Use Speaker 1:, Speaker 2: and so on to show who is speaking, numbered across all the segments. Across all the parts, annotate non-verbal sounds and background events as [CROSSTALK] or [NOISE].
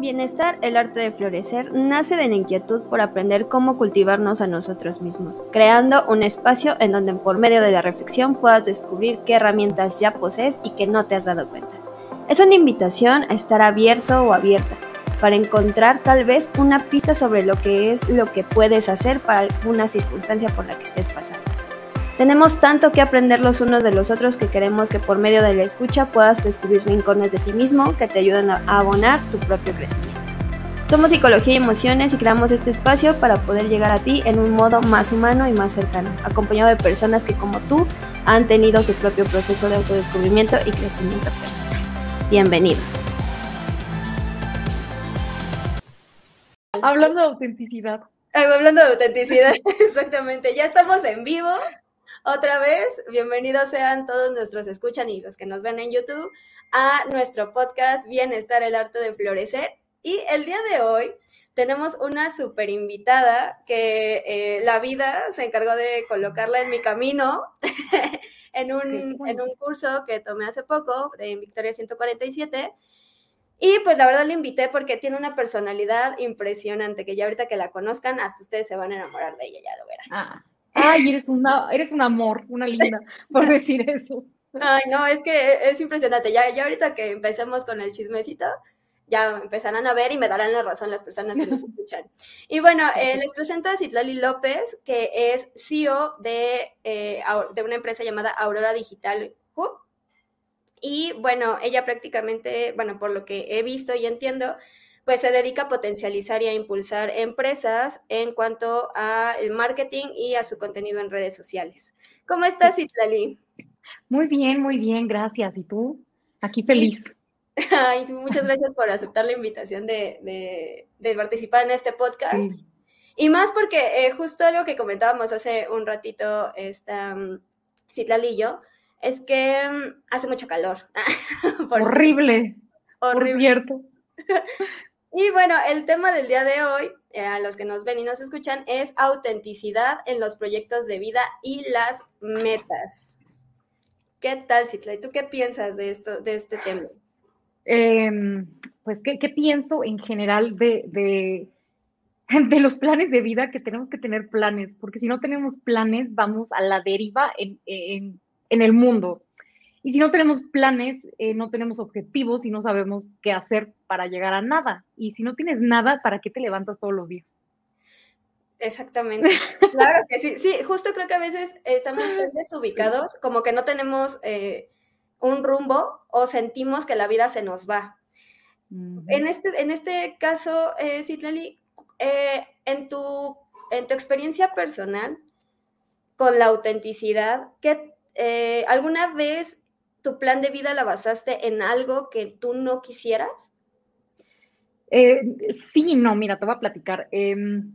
Speaker 1: Bienestar, el arte de florecer, nace de la inquietud por aprender cómo cultivarnos a nosotros mismos, creando un espacio en donde por medio de la reflexión puedas descubrir qué herramientas ya posees y que no te has dado cuenta. Es una invitación a estar abierto o abierta para encontrar tal vez una pista sobre lo que es lo que puedes hacer para alguna circunstancia por la que estés pasando. Tenemos tanto que aprender los unos de los otros que queremos que por medio de la escucha puedas descubrir rincones de ti mismo que te ayuden a abonar tu propio crecimiento. Somos Psicología y Emociones y creamos este espacio para poder llegar a ti en un modo más humano y más cercano, acompañado de personas que como tú han tenido su propio proceso de autodescubrimiento y crecimiento personal. Bienvenidos.
Speaker 2: Hablando de autenticidad.
Speaker 1: hablando de autenticidad, [LAUGHS] exactamente. Ya estamos en vivo otra vez. Bienvenidos sean todos nuestros escuchan y los que nos ven en YouTube a nuestro podcast Bienestar, el arte de florecer. Y el día de hoy tenemos una super invitada que eh, la vida se encargó de colocarla en mi camino [LAUGHS] en, un, en un curso que tomé hace poco de Victoria 147. Y pues la verdad la invité porque tiene una personalidad impresionante, que ya ahorita que la conozcan, hasta ustedes se van a enamorar de ella, ya lo verán.
Speaker 2: Ah, Ay, eres, una, eres un amor, una linda, por [LAUGHS] decir eso.
Speaker 1: Ay, no, es que es impresionante. Ya, ya ahorita que empecemos con el chismecito, ya empezarán a ver y me darán la razón las personas que nos [LAUGHS] escuchan. Y bueno, eh, les presento a Citlali López, que es CEO de, eh, de una empresa llamada Aurora Digital Hub. Y bueno, ella prácticamente, bueno, por lo que he visto y entiendo, pues se dedica a potencializar y a impulsar empresas en cuanto al marketing y a su contenido en redes sociales. ¿Cómo estás, Itlali?
Speaker 2: Muy bien, muy bien, gracias. ¿Y tú? Aquí feliz. [LAUGHS]
Speaker 1: Ay, muchas gracias por aceptar la invitación de, participar en este podcast. Y más porque eh, justo algo que comentábamos hace un ratito, esta um, Citlali y yo, es que mm, hace mucho calor. [LAUGHS]
Speaker 2: Horrible. Horrible. cierto. [LAUGHS]
Speaker 1: Y bueno, el tema del día de hoy, eh, a los que nos ven y nos escuchan, es autenticidad en los proyectos de vida y las metas. ¿Qué tal, Citla? ¿Y tú qué piensas de, esto, de este tema?
Speaker 2: Em, pues, ¿qué, pienso en general de, de, [LAUGHS] de, los planes de vida? Que tenemos que tener planes, porque si no tenemos planes, vamos a la deriva en, en, en el mundo. Y si no tenemos planes, eh, no tenemos objetivos y no sabemos qué hacer para llegar a nada. Y si no tienes nada, ¿para qué te levantas todos los días?
Speaker 1: Exactamente. [LAUGHS] Claro que sí. Sí, justo creo que a veces estamos tan desubicados, como que no tenemos eh, un rumbo o sentimos que la vida se nos va. en, este, en este caso, eh, Citlali, eh, en, tu, en tu experiencia personal con la autenticidad, ¿qué, ¿alguna vez tu plan de vida la basaste en algo que tú no quisieras?
Speaker 2: Eh, sí, no, mira, te voy a platicar. Em,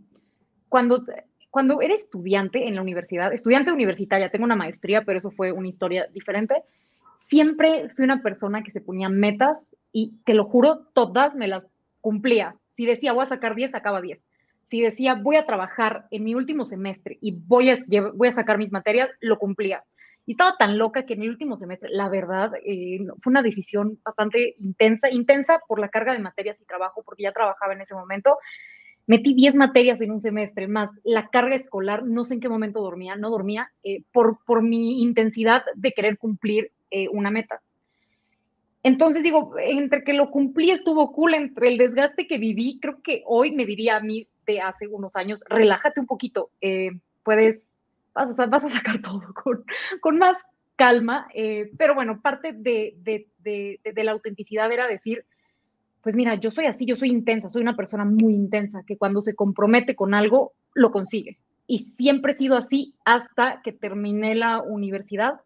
Speaker 2: cuando, cuando era estudiante en la universidad, estudiante universitaria, tengo una maestría, pero eso fue una historia diferente, siempre fui una persona que se ponía metas y te lo juro, todas me las cumplía. Si decía voy a sacar 10, sacaba 10. Si decía voy a trabajar en mi último semestre y voy a, voy a sacar mis materias, lo cumplía. Y estaba tan loca que en el último semestre, la verdad, eh, fue una decisión bastante intensa, intensa por la carga de materias y trabajo, porque ya trabajaba en ese momento. Metí 10 materias en un semestre, más la carga escolar, no sé en qué momento dormía, no dormía, eh, por, por mi intensidad de querer cumplir eh, una meta. Entonces digo, entre que lo cumplí estuvo cool, entre el desgaste que viví, creo que hoy me diría a mí de hace unos años, relájate un poquito, puedes vas a, sacar todo con, más calma, eh, pero bueno, parte de, la autenticidad era decir, pues mira, yo soy así, yo soy intensa, soy una persona muy intensa, que cuando se compromete con algo, lo consigue. Y siempre he sido así hasta que terminé la universidad.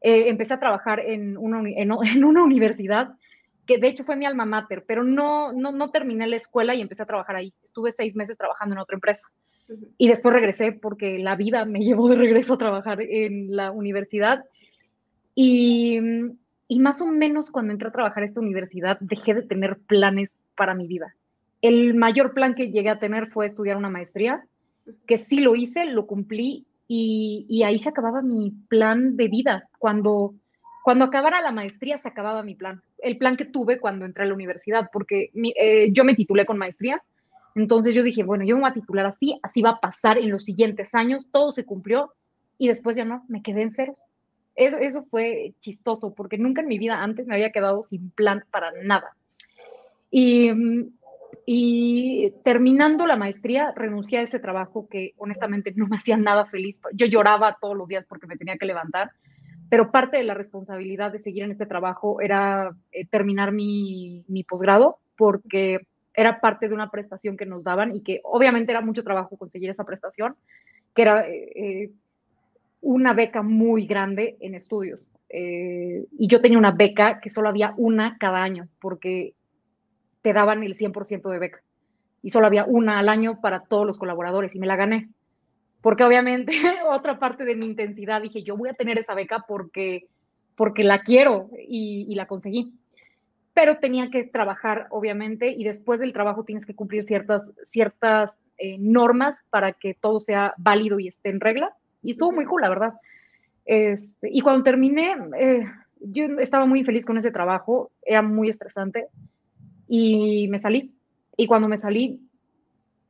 Speaker 2: Eh, empecé a trabajar en una, [LAUGHS] universidad que de hecho fue mi alma mater, pero no terminé la escuela y empecé a trabajar ahí. Estuve seis meses trabajando en otra empresa. Y después regresé porque la vida me [LAUGHS] llevó de regreso a trabajar en la universidad. Y, y más o menos cuando entré a trabajar en esta universidad dejé de tener planes para mi vida. El mayor plan que llegué a tener fue estudiar una maestría, que sí lo hice, lo cumplí y, y ahí se acababa mi plan de vida. Cuando, cuando acabara la maestría se acababa mi plan. el plan que tuve cuando entré a la universidad, porque eh, yo me titulé con maestría, entonces yo dije, bueno, yo me voy a titular así, así va a pasar en los siguientes años, todo se cumplió y después ya no, me quedé en ceros. Eso, eso fue chistoso, porque nunca en mi vida antes me había quedado sin plan para nada. Y, terminando la maestría, renuncié a ese trabajo que honestamente no me hacía nada feliz. Yo lloraba todos los días porque me tenía que levantar pero parte de la responsabilidad de seguir en este trabajo era eh, terminar mi, mi posgrado, porque era parte de una prestación que nos daban y que obviamente era mucho trabajo conseguir esa prestación, que era eh, eh, una beca muy grande en estudios. y yo tenía una beca que solo había una cada año, porque te daban el 100% de beca. Y solo había una al año para todos los colaboradores y me la gané porque obviamente [LAUGHS] otra parte de mi intensidad dije, yo voy a tener esa beca porque, porque la quiero y, la conseguí. Pero tenía que trabajar, obviamente, y después del trabajo tienes que cumplir ciertas, ciertas eh, normas para que todo sea válido y esté en regla. Y estuvo muy cool, la verdad. Este, y cuando terminé, eh, yo estaba muy feliz con ese trabajo, era muy estresante y me salí. Y cuando me salí,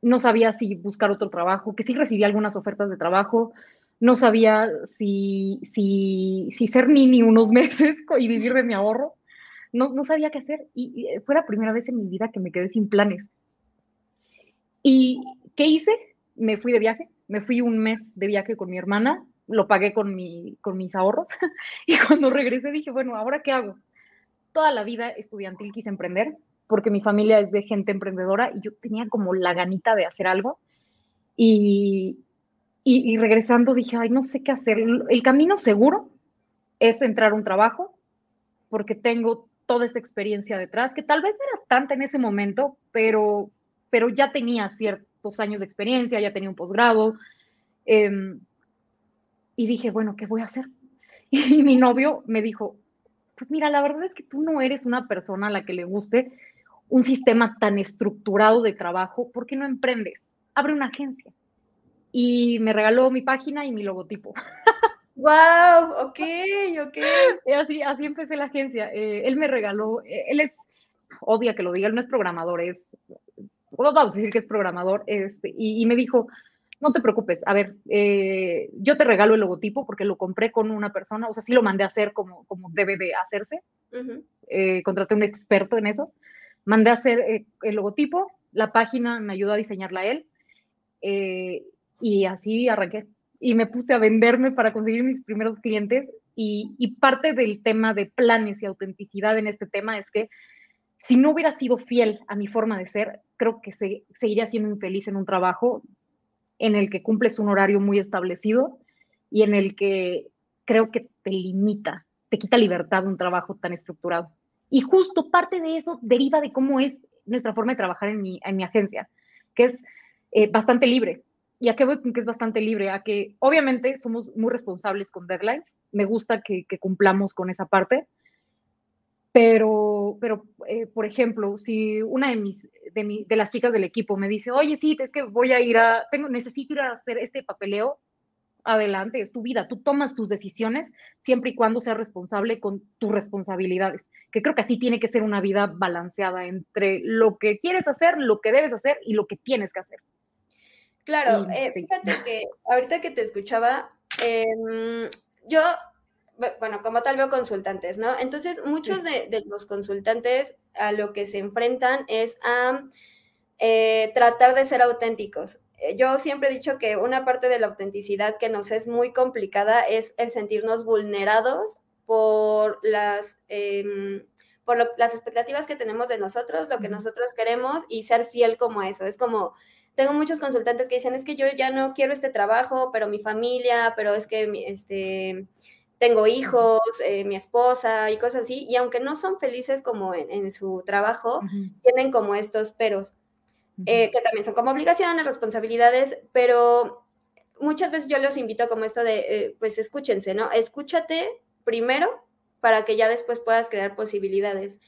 Speaker 2: no sabía si buscar otro trabajo, que sí recibí algunas ofertas de trabajo, no sabía si, si, si ser nini unos [LAUGHS] meses y vivir de mi ahorro, no, no sabía qué hacer y, fue la primera vez en mi vida que me quedé sin planes. ¿Y qué hice? Me fui de viaje, me fui un mes de viaje con mi hermana, lo pagué con, mi, con mis ahorros [LAUGHS] y cuando regresé dije, bueno, ¿ahora qué hago? Toda la vida estudiantil quise emprender, porque mi familia es de gente emprendedora y yo tenía como la ganita de hacer algo. Y, y, regresando dije, ay, no sé qué hacer. El, camino seguro es entrar a un trabajo, porque tengo toda esta experiencia detrás, que tal vez no era tanta en ese momento, pero, pero ya tenía ciertos años de experiencia, ya tenía un posgrado. Em, y dije, bueno, ¿qué voy a hacer? [LAUGHS] Y mi novio me dijo, pues mira, la verdad es que tú no eres una persona a la que le guste un sistema tan estructurado de trabajo, ¿por qué no emprendes? Abre una agencia. Y me regaló mi página y mi logotipo. [LAUGHS]
Speaker 1: ¡Wow! [LAUGHS] Ok, ok.
Speaker 2: Y así, así empecé la agencia. Eh, él me regaló, eh, él es, odia que lo diga, él no es programador, es, vamos a decir que es programador, este, y, me dijo, no te preocupes, a ver, eh, yo te regalo el logotipo porque lo compré con una persona, o sea, sí lo mandé a hacer como, como debe de hacerse. contraté un experto en eso mandé a hacer eh, el logotipo, la página me ayudó a diseñarla él y así arranqué. Y me puse a venderme para conseguir mis primeros clientes y, parte del tema de planes y autenticidad en este tema es que si no hubiera sido fiel a mi forma de ser, creo que se, seguiría siendo infeliz en un trabajo en el que cumples un horario muy establecido y en el que creo que te limita, te quita libertad un trabajo tan estructurado. Y justo parte de eso deriva de cómo es nuestra forma de trabajar en mi, en mi agencia, que es eh, bastante libre. ¿Y a qué voy con que es bastante libre? A que obviamente somos muy responsables con deadlines. Me gusta que, cumplamos con esa parte. Pero, pero eh, por ejemplo, si una de, mis, de, mi, de las chicas del equipo me dice, oye, sí, es que voy a ir a, tengo, necesito ir a hacer este papeleo, adelante, es tu vida, tú tomas tus decisiones siempre y cuando seas responsable con tus responsabilidades, que creo que así tiene que ser una vida balanceada entre lo que quieres hacer, lo que debes hacer y lo que tienes que hacer.
Speaker 1: Claro, eh, fíjate que ahorita que te escuchaba, em, yo, bueno, como tal veo consultantes, ¿no? Entonces, muchos de, de, los consultantes a lo que se enfrentan es a eh, tratar de ser auténticos. Eh, yo siempre he dicho que una parte de la autenticidad que nos es muy complicada es el sentirnos vulnerados por las, em, por las expectativas que tenemos de nosotros, lo que nosotros queremos y ser fiel como eso. Es como, tengo muchos consultantes que dicen, es que yo ya no quiero este trabajo, pero mi familia, pero es que este, tengo hijos, eh, mi esposa y cosas así, y aunque no son felices como en, su trabajo, tienen como estos peros. Eh, que también son como obligaciones, responsabilidades, pero muchas veces yo los invito como esto de, eh, pues escúchense, ¿no? Escúchate primero para que ya después puedas crear posibilidades.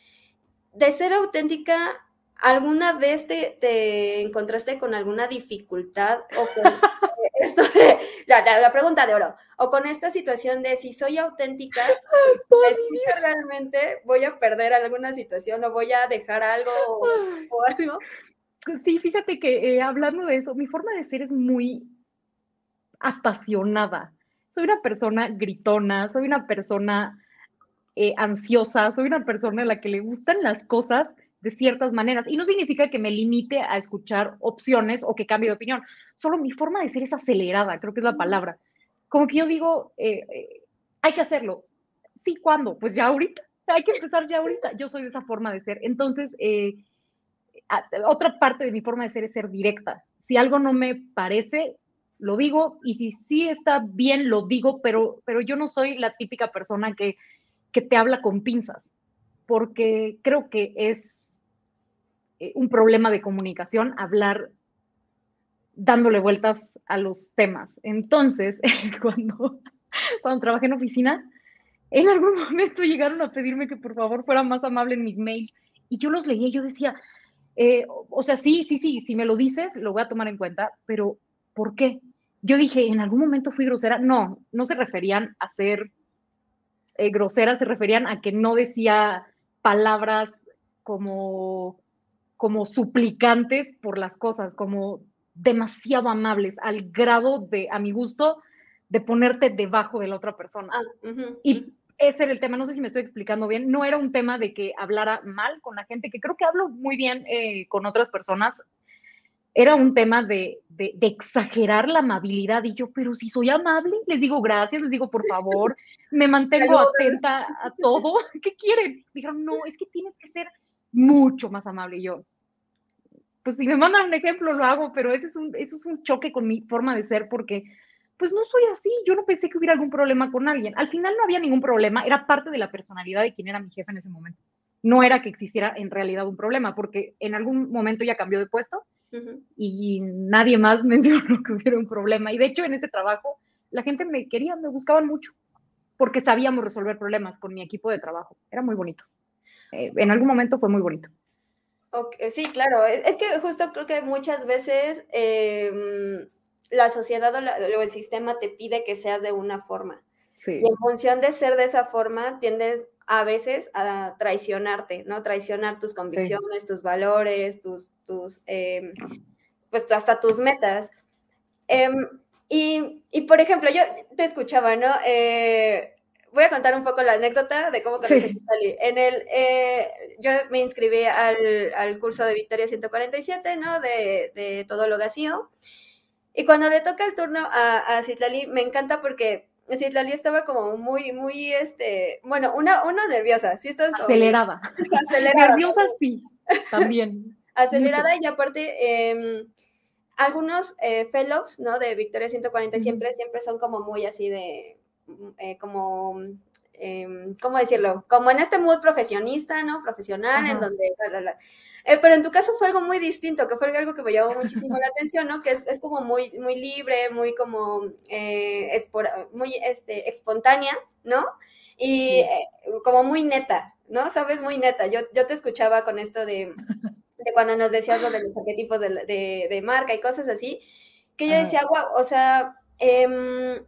Speaker 1: De ser auténtica, ¿alguna vez te, encontraste con alguna dificultad o con [LAUGHS] esto de la, pregunta de oro, o con esta situación de si soy auténtica, [LAUGHS] si realmente voy a perder alguna situación o voy a dejar algo o, algo.
Speaker 2: Sí, fíjate que eh, hablando de eso, mi forma de ser es muy apasionada. Soy una persona gritona, soy una persona eh, ansiosa, soy una persona a la que le gustan las cosas de ciertas maneras. Y no significa que me limite a escuchar opciones o que cambie de opinión. Solo mi forma de ser es acelerada, creo que es la palabra. Como que yo digo, eh, eh, hay que hacerlo. Sí, ¿cuándo? Pues ya ahorita. [LAUGHS] Hay que empezar ya ahorita. Yo soy de esa forma de ser. Entonces, otra parte de mi forma de ser es ser directa. Si algo no me parece, lo digo. Y si sí está bien, lo digo, pero, pero yo no soy la típica persona que que te habla con pinzas, porque creo que es eh, un problema de comunicación hablar dándole vueltas a los temas. Entonces, [LAUGHS] cuando, cuando trabajé en oficina, en algún [LAUGHS] momento llegaron a pedirme que por favor fuera más amable en mis mails y yo los leía yo decía, eh, o sea, sí, sí, sí, si me lo dices, lo voy a tomar en cuenta, pero ¿por qué? Yo dije, ¿en algún momento fui grosera? No, no se referían a ser eh, groseras se referían a que no decía palabras como, como suplicantes por las cosas, como demasiado amables, al grado de, a mi gusto, de ponerte debajo de la otra persona. Ah, y ese era el tema, no sé si me estoy explicando bien, no era un tema de que hablara mal con la gente, que creo que hablo muy bien eh, con otras personas, era un tema de, exagerar la amabilidad. Y yo, pero si soy amable, les digo gracias, les digo por favor, me [LAUGHS] mantengo atenta a todo. [LAUGHS] ¿Qué quieren? Dijeron, no, es que tienes que ser mucho más amable. Y yo, pues si me mandan un ejemplo, lo hago, pero ese es un, eso es un choque con mi forma de ser porque pues no soy así, yo no pensé que hubiera algún problema con alguien. Al final no había ningún problema, era parte de la personalidad de quien era mi jefe en ese momento. No era que existiera en realidad un problema, porque en algún momento ya cambió de puesto y nadie más [LAUGHS] mencionó que hubiera un problema. Y de hecho, en este trabajo, la gente me quería, me buscaban mucho, porque sabíamos resolver problemas con mi equipo de trabajo. Era muy bonito. Eh, en algún momento fue muy bonito.
Speaker 1: sí, claro. Es que justo creo que muchas veces em, la sociedad o, el sistema te pide que seas de una forma. Y en función de ser de esa forma, tiendes a veces a traicionarte, ¿no? Traicionar tus convicciones, tus valores, tus, tus em, pues hasta tus metas. Em, y, y, por ejemplo, yo te escuchaba, ¿no? Eh, voy a contar un poco la anécdota de cómo conocí a Citali. En el, eh, yo me inscribí al, al, curso de Victoria 147, ¿no? De, de todo lo vacío. Y cuando le toca el turno a, a Citlali, me encanta porque Sí, Lali estaba como muy, muy, este, bueno, una, una nerviosa, sí estás
Speaker 2: acelerada. acelerada. nerviosa sí, también.
Speaker 1: acelerada y aparte, em, algunos eh, fellows, ¿no? De Victoria 140 siempre, siempre son como muy así de, eh, como, eh, ¿cómo decirlo? Como en este mood profesionista, ¿no? Profesional, en donde... Eh, pero en tu caso fue algo muy distinto, que fue algo que me llamó muchísimo la [LAUGHS] atención, ¿no? Que es, es, como muy, muy libre, muy como, eh, muy este, espontánea, ¿no? Y eh, como muy neta, ¿no? Sabes, muy neta. Yo, yo te escuchaba con esto de, de cuando nos decías lo de los arquetipos de, de, de marca y cosas así, que yo decía, wow, o sea, em,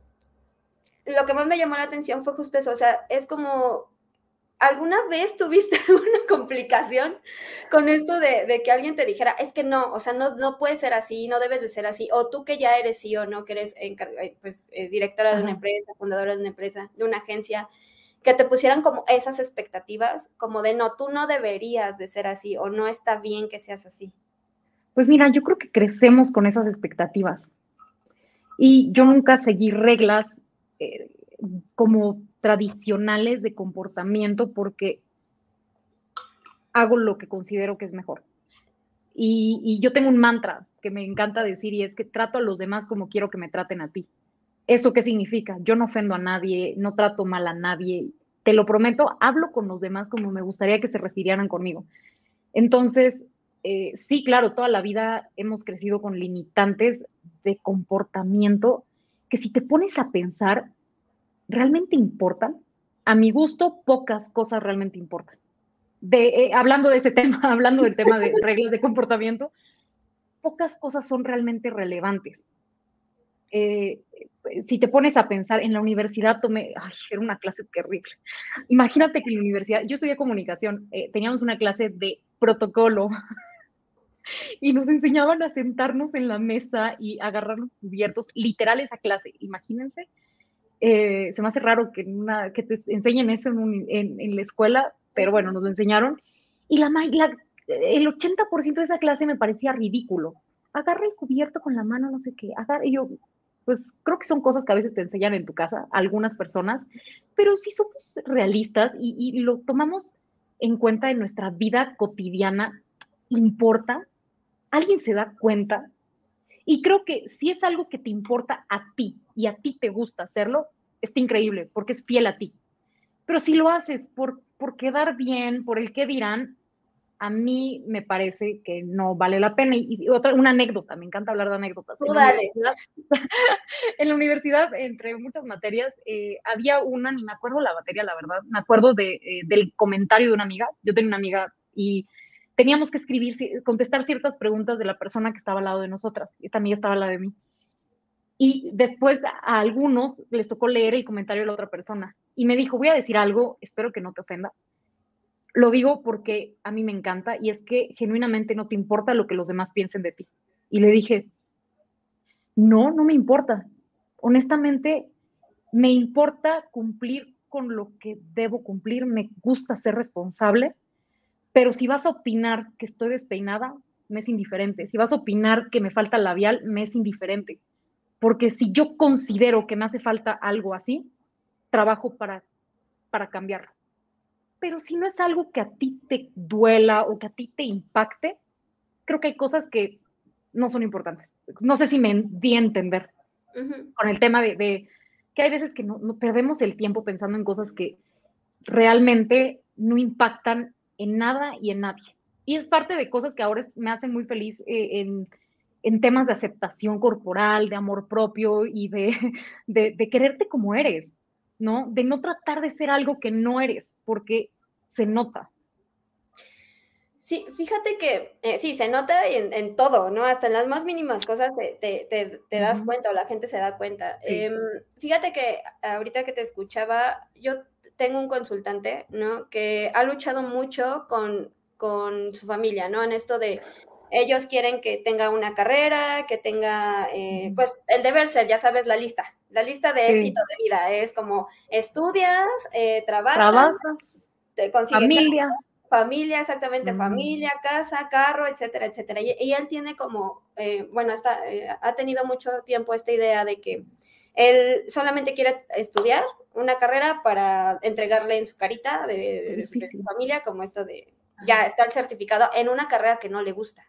Speaker 1: lo que más me llamó la atención fue justo eso, o sea, es como ¿alguna vez tuviste [LAUGHS] alguna complicación con esto de, que alguien te dijera, es que no, o sea, no, no puede ser así, no debes de ser así, o tú que ya eres sí o no, que eres eh, pues, eh, directora de una empresa, fundadora de una empresa, de una agencia, que te pusieran como esas expectativas, como de no, tú no deberías de ser así, o no está bien que seas así?
Speaker 2: Pues mira, yo creo que crecemos con esas expectativas. Y yo nunca seguí reglas eh, como tradicionales de comportamiento porque hago lo que considero que es mejor. Y, yo tengo un mantra que me encanta decir y es que trato a los demás como quiero que me traten a ti. ¿Eso qué significa? Yo no ofendo a nadie, no trato mal a nadie, te lo prometo, hablo con los demás como me gustaría que se refirieran conmigo. Entonces, eh, sí, claro, toda la vida hemos crecido con limitantes de comportamiento que si te pones a pensar, ¿realmente importan? A mi gusto, pocas cosas realmente importan. De, eh, hablando de ese tema, [LAUGHS] hablando del tema de [LAUGHS] reglas de comportamiento, pocas cosas son realmente relevantes. eh, si te pones a pensar, en la universidad tomé, ay, era una clase terrible. Imagínate que en la universidad, yo estudié comunicación, eh, teníamos una clase de protocolo [LAUGHS] y nos enseñaban a sentarnos en la mesa y agarrar los cubiertos, literal esa clase, imagínense. Eh, se me hace raro que, una, que te enseñen eso en, en, la escuela, pero bueno, nos lo enseñaron. Y la, la el 80% de esa clase me parecía ridículo. Agarra el cubierto con la mano, no sé qué. Agarra, y yo, pues creo que son cosas que a veces te enseñan en tu casa, algunas personas, pero si somos realistas y, y lo tomamos en cuenta en nuestra vida cotidiana, importa, alguien se da cuenta. Y creo que si es algo que te importa a ti y a ti te gusta hacerlo, está increíble porque es fiel a ti. Pero si lo haces por, por quedar bien, por el qué dirán, a mí me parece que no vale la pena. Y, otra, una anécdota, me encanta hablar de anécdotas. En, la [LAUGHS] en la universidad, entre muchas materias, eh, había una, ni me acuerdo la materia, la verdad, me acuerdo de, eh, del comentario de una amiga. Yo tenía una amiga y teníamos que escribir, contestar ciertas preguntas de la persona que estaba al lado de nosotras. Esta amiga estaba al lado de mí. Y después a algunos les tocó leer el comentario de la otra persona. Y me dijo, voy a decir algo, espero que no te ofenda lo digo porque a mí me encanta y es que genuinamente no te importa lo que los demás piensen de ti. Y le dije, no, no me importa. Honestamente, me importa cumplir con lo que debo cumplir, me gusta ser responsable, pero si vas a opinar que estoy despeinada, me es indiferente. Si vas a opinar que me falta labial, me es indiferente. Porque si yo considero que me hace falta algo así, trabajo para, para cambiarlo pero si no es algo que a ti te duela o que a ti te impacte, creo que hay cosas que no son importantes. No sé si me di a entender con el tema de, que hay veces que no, perdemos el tiempo pensando en cosas que realmente no impactan en nada y en nadie. Y es parte de cosas que ahora me hacen muy feliz eh, en, en, temas de aceptación corporal, de amor propio y de, [LAUGHS] de, de quererte como eres. ¿no? De no tratar de ser algo que no eres, porque se nota.
Speaker 1: Sí, fíjate que eh, sí, se nota en, todo, ¿no? Hasta en las más mínimas cosas te, das cuenta o la gente se da cuenta. Em, fíjate que ahorita que te escuchaba, yo tengo un consultante, ¿no? Que ha luchado mucho con, con su familia, ¿no? En esto de, ellos quieren que tenga una carrera, que tenga, eh, pues, el deber ser, ya sabes, la lista, la lista de éxito de vida. Es como estudias, eh, trabajas, te
Speaker 2: familia.
Speaker 1: familia, exactamente, familia, casa, carro, etcétera, etcétera. Y, él tiene como, eh, bueno, está, eh, ha tenido mucho tiempo esta idea de que él solamente quiere estudiar una carrera para entregarle en su carita de su familia como esto de ya estar certificado en una carrera que no le gusta.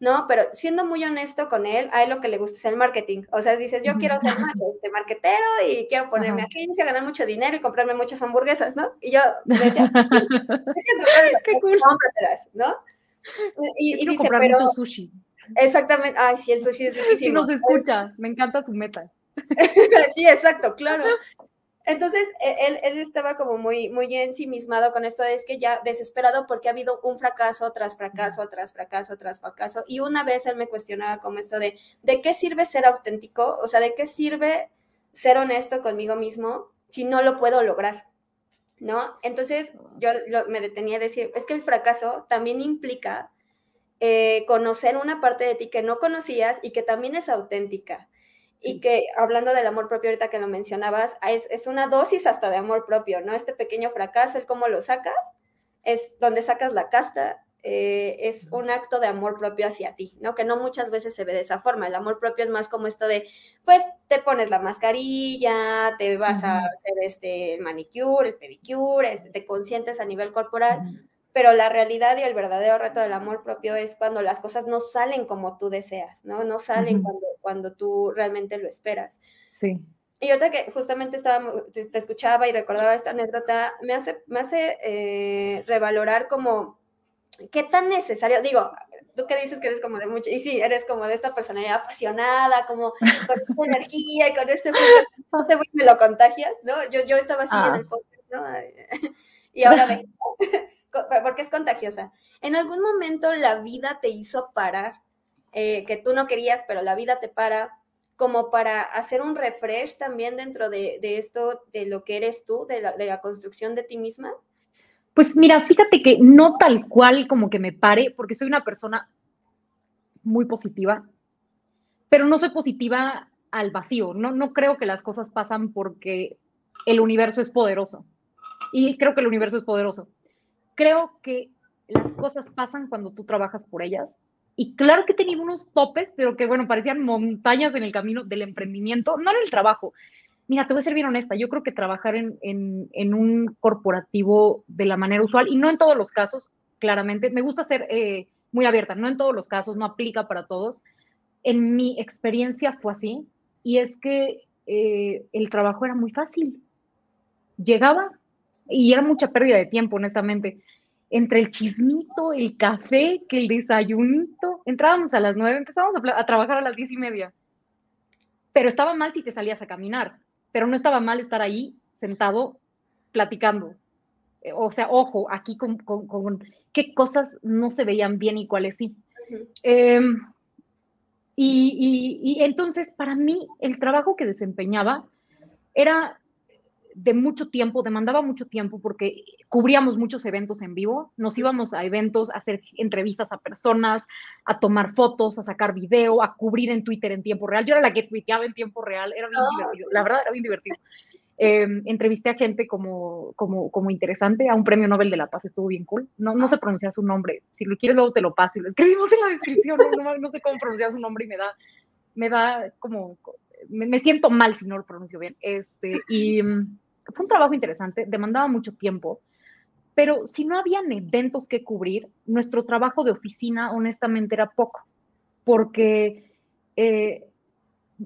Speaker 1: ¿no? Pero siendo muy honesto con él, a él lo que le gusta es el marketing. O sea, dices, yo quiero ser este, marketero y quiero ponerme agencia, ganar mucho dinero y comprarme muchas hamburguesas, ¿no? Y yo me decía, [LAUGHS] qué cool. ¿no?
Speaker 2: Y, y dice, pero... Mucho sushi.
Speaker 1: Exactamente, ay, sí, el sushi es difícil. [LAUGHS]
Speaker 2: Sí, nos escucha, me encanta tu meta. [LAUGHS]
Speaker 1: sí, exacto, claro. Entonces, e, él, él, estaba como muy, muy ensimismado con esto, es que ya desesperado porque ha habido un fracaso tras fracaso, tras fracaso, tras fracaso. Y una vez él me cuestionaba como esto de, ¿de qué sirve ser auténtico? O sea, ¿de qué sirve ser honesto conmigo mismo si no lo puedo lograr? ¿No? Entonces, yo me detenía a decir, es que el fracaso también implica eh, conocer una parte de ti que no conocías y que también es auténtica y que hablando del amor propio ahorita que lo mencionabas, es, es, una dosis hasta de amor propio, ¿no? Este pequeño fracaso, el cómo lo sacas, es donde sacas la casta, eh, es un acto de amor propio hacia ti, ¿no? Que no muchas veces se ve de esa forma. El amor propio es más como esto de, pues, te pones la mascarilla, te vas a hacer este manicure, el pedicure, este, te consientes a nivel corporal pero la realidad y el verdadero reto del amor propio es cuando las cosas no salen como tú deseas, ¿no? No salen cuando, cuando tú realmente lo esperas.
Speaker 2: Sí.
Speaker 1: Y otra que justamente estaba, te, escuchaba y recordaba esta anécdota, me hace, me hace eh, revalorar como qué tan necesario, digo, tú que dices que eres como de mucho, y sí, eres como de esta personalidad apasionada, como con esta [LAUGHS] energía y con este no te me lo contagias, ¿no? Yo, yo estaba así en ah. el podcast, ¿no? [LAUGHS] Y ahora ve [LAUGHS] porque es contagiosa. En algún momento la vida te hizo parar, eh, que tú no querías, pero la vida te para como para hacer un refresh también dentro de, esto, de lo que eres tú, de la, de la construcción de ti misma?
Speaker 2: Pues mira, fíjate que no tal cual como que me pare, porque soy una persona muy positiva, pero no soy positiva al vacío. No, no creo que las cosas pasan porque el universo es poderoso. Y creo que el universo es poderoso. Creo que las cosas pasan cuando tú trabajas por ellas. Y claro que tenido unos topes, pero que bueno, parecían montañas en el camino del emprendimiento, no en el trabajo. Mira, te voy a ser bien honesta, yo creo que trabajar en, en, un corporativo de la manera usual, y no en todos los casos, claramente, me gusta ser eh, muy abierta, no en todos los casos, no aplica para todos. En mi experiencia fue así, y es que eh, el trabajo era muy fácil. Llegaba y era mucha pérdida de tiempo, honestamente. Entre el chismito, el café, que el desayunito, entrábamos a las nueve, empezábamos a, trabajar a las diez y media. Pero estaba mal si te salías a caminar, pero no estaba mal estar ahí sentado platicando. Eh, o sea, ojo, aquí con, qué cosas no se veían bien y cuáles sí. Em, y, y, entonces, para mí, el trabajo que desempeñaba era de mucho tiempo, demandaba mucho tiempo porque cubríamos muchos eventos en vivo, nos íbamos a eventos a hacer entrevistas a personas, a tomar fotos, a sacar video, a cubrir en Twitter en tiempo real. Yo era la que tuiteaba en tiempo real, era bien oh. divertido, la verdad era bien divertido. Em, entrevisté a gente como, como, como interesante, a un premio Nobel de la Paz, estuvo bien cool. No, no sé pronunciar su nombre, si lo quieres luego te lo paso y lo escribimos en la descripción, no, no, sé cómo pronunciar su nombre y me da, me da como, me, me, siento mal si no lo pronuncio bien. Este, y fue un trabajo interesante, demandaba mucho tiempo, pero si no habían eventos que cubrir, nuestro trabajo de oficina honestamente era poco, porque eh,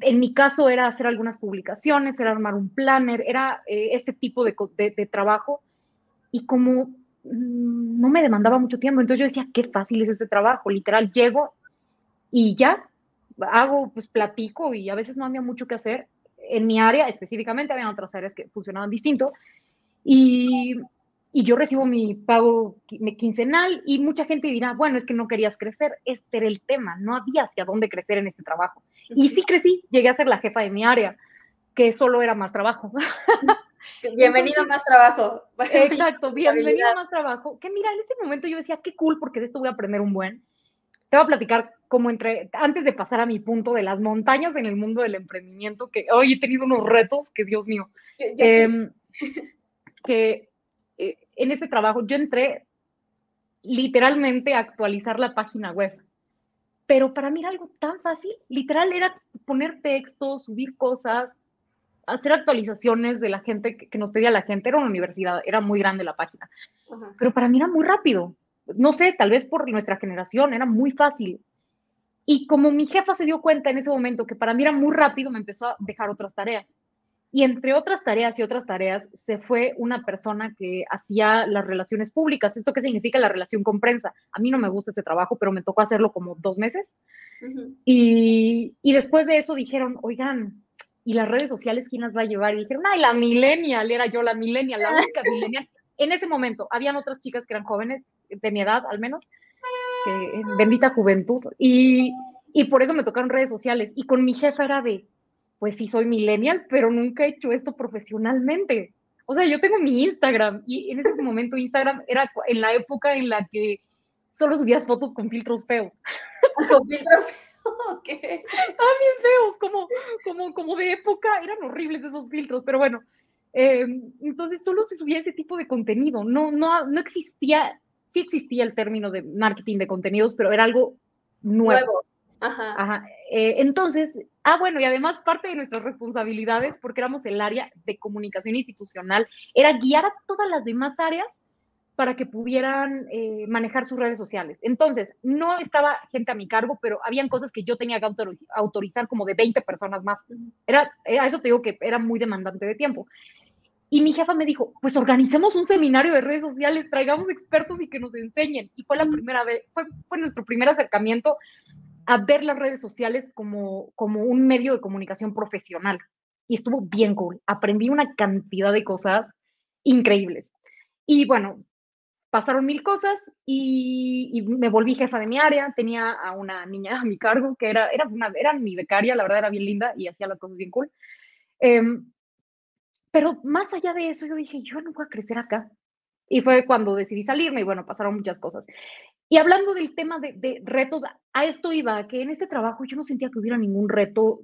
Speaker 2: en mi caso era hacer algunas publicaciones, era armar un planner, era eh, este tipo de, trabajo, y como mm, no me demandaba mucho tiempo, entonces yo decía, qué fácil es este trabajo, literal, llego y ya, hago, pues platico y a veces no había mucho que hacer en mi área específicamente, había otras áreas que funcionaban distinto. Y, y yo recibo mi pago quincenal y mucha gente dirá, bueno, es que no querías crecer. Este era el tema, no había hacia dónde crecer en este trabajo. Y sí crecí, llegué a ser la jefa de mi área, que solo era más trabajo. [LAUGHS]
Speaker 1: Bienvenido a más trabajo. [LAUGHS]
Speaker 2: Exacto, bienvenido a más trabajo. Que mira, en este momento yo decía, qué cool, porque de esto voy a aprender un buen. Te voy a platicar como entre, antes de pasar a mi punto de las montañas en el mundo del emprendimiento, que hoy he tenido unos retos que Dios mío, em, que eh, en este trabajo yo entré literalmente a actualizar la página web, pero para mí era algo tan fácil, literal era poner textos, subir cosas, hacer actualizaciones de la gente que, nos pedía la gente, era una universidad, era muy grande la página, pero para mí era muy rápido, no sé, tal vez por nuestra generación, era muy fácil. Y como mi jefa se dio cuenta en ese momento que para mí era muy rápido, me empezó a dejar otras tareas. Y entre otras tareas y otras tareas, se fue una persona que hacía las relaciones públicas. ¿Esto qué significa la relación con prensa? A mí no me gusta ese trabajo, pero me tocó hacerlo como dos meses. y, y, después de eso dijeron, oigan, ¿y las redes sociales quién las va a llevar? Y dijeron, ay, la millennial, era yo la millennial, la única [LAUGHS] millennial. En ese momento, habían otras chicas que eran jóvenes, de mi edad al menos, que bendita juventud, y, y por eso me tocaron redes sociales. Y con mi jefa era de, pues sí, soy millennial, pero nunca he hecho esto profesionalmente. O sea, yo tengo mi Instagram y en ese momento Instagram era en la época en la que solo subías fotos con filtros feos. [LAUGHS]
Speaker 1: Con filtros feos, [LAUGHS]
Speaker 2: bien feos, como, como, como de época, eran horribles esos filtros, pero bueno, Em, entonces solo se subía ese tipo de contenido, no, no, no existía, sí existía el término de marketing de contenidos, pero era algo nuevo. Ajá. Eh, entonces, ah, bueno, y además parte de nuestras responsabilidades, porque éramos el área de comunicación institucional, era guiar a todas las demás áreas para que pudieran eh, manejar sus redes sociales. Entonces, no estaba gente a mi cargo, pero habían cosas que yo tenía que autorizar como de 20 personas más. Era, a eso te digo que era muy demandante de tiempo. Y mi jefa me dijo, pues organicemos un seminario de redes sociales, traigamos expertos y que nos enseñen. Y fue la primera vez, fue, fue nuestro primer acercamiento a ver las redes sociales como, como un medio de comunicación profesional. Y estuvo bien cool. Aprendí una cantidad de cosas increíbles. Y bueno, pasaron mil cosas y, me volví jefa de mi área. Tenía a una niña a mi cargo que era, era, una, era mi becaria, la verdad era bien linda y hacía las cosas bien cool. Em, pero más allá de eso, yo dije, yo no voy a crecer acá. Y fue cuando decidí salirme y bueno, pasaron muchas cosas. Y hablando del tema de, retos, a esto iba, que en este trabajo yo no sentía que hubiera ningún reto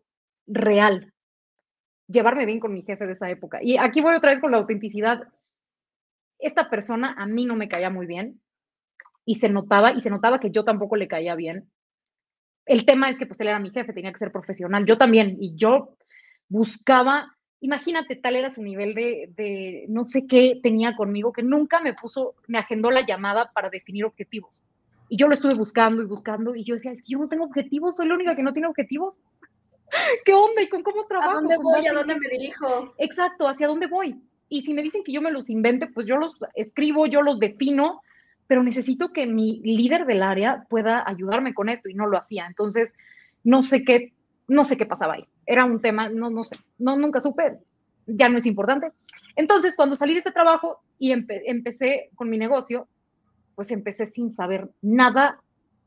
Speaker 2: real. Llevarme bien con mi jefe de esa época. Y aquí voy otra vez con la autenticidad esta persona a mí no me caía muy bien y se notaba, y se notaba que yo tampoco le caía bien. El tema es que pues él era mi jefe, tenía que ser profesional, yo también, y yo buscaba, imagínate, tal era su nivel de, de no sé qué tenía conmigo, que nunca me puso, me agendó la llamada para definir objetivos. Y yo lo estuve buscando y buscando, y yo decía, es que yo no tengo objetivos, soy la única que no tiene objetivos. [LAUGHS] ¿Qué onda? ¿Y con cómo trabajo?
Speaker 1: ¿A dónde voy? ¿A dónde me dirijo?
Speaker 2: Exacto, ¿hacia dónde voy? Y si me dicen que yo me los invente, pues yo los escribo, yo los defino, pero necesito que mi líder del área pueda ayudarme con esto y no lo hacía. Entonces, no sé qué, no sé qué pasaba ahí. Era un tema, no, no sé, no, nunca supe, ya no es importante. Entonces, cuando salí de este trabajo y empecé con mi negocio, pues empecé sin saber nada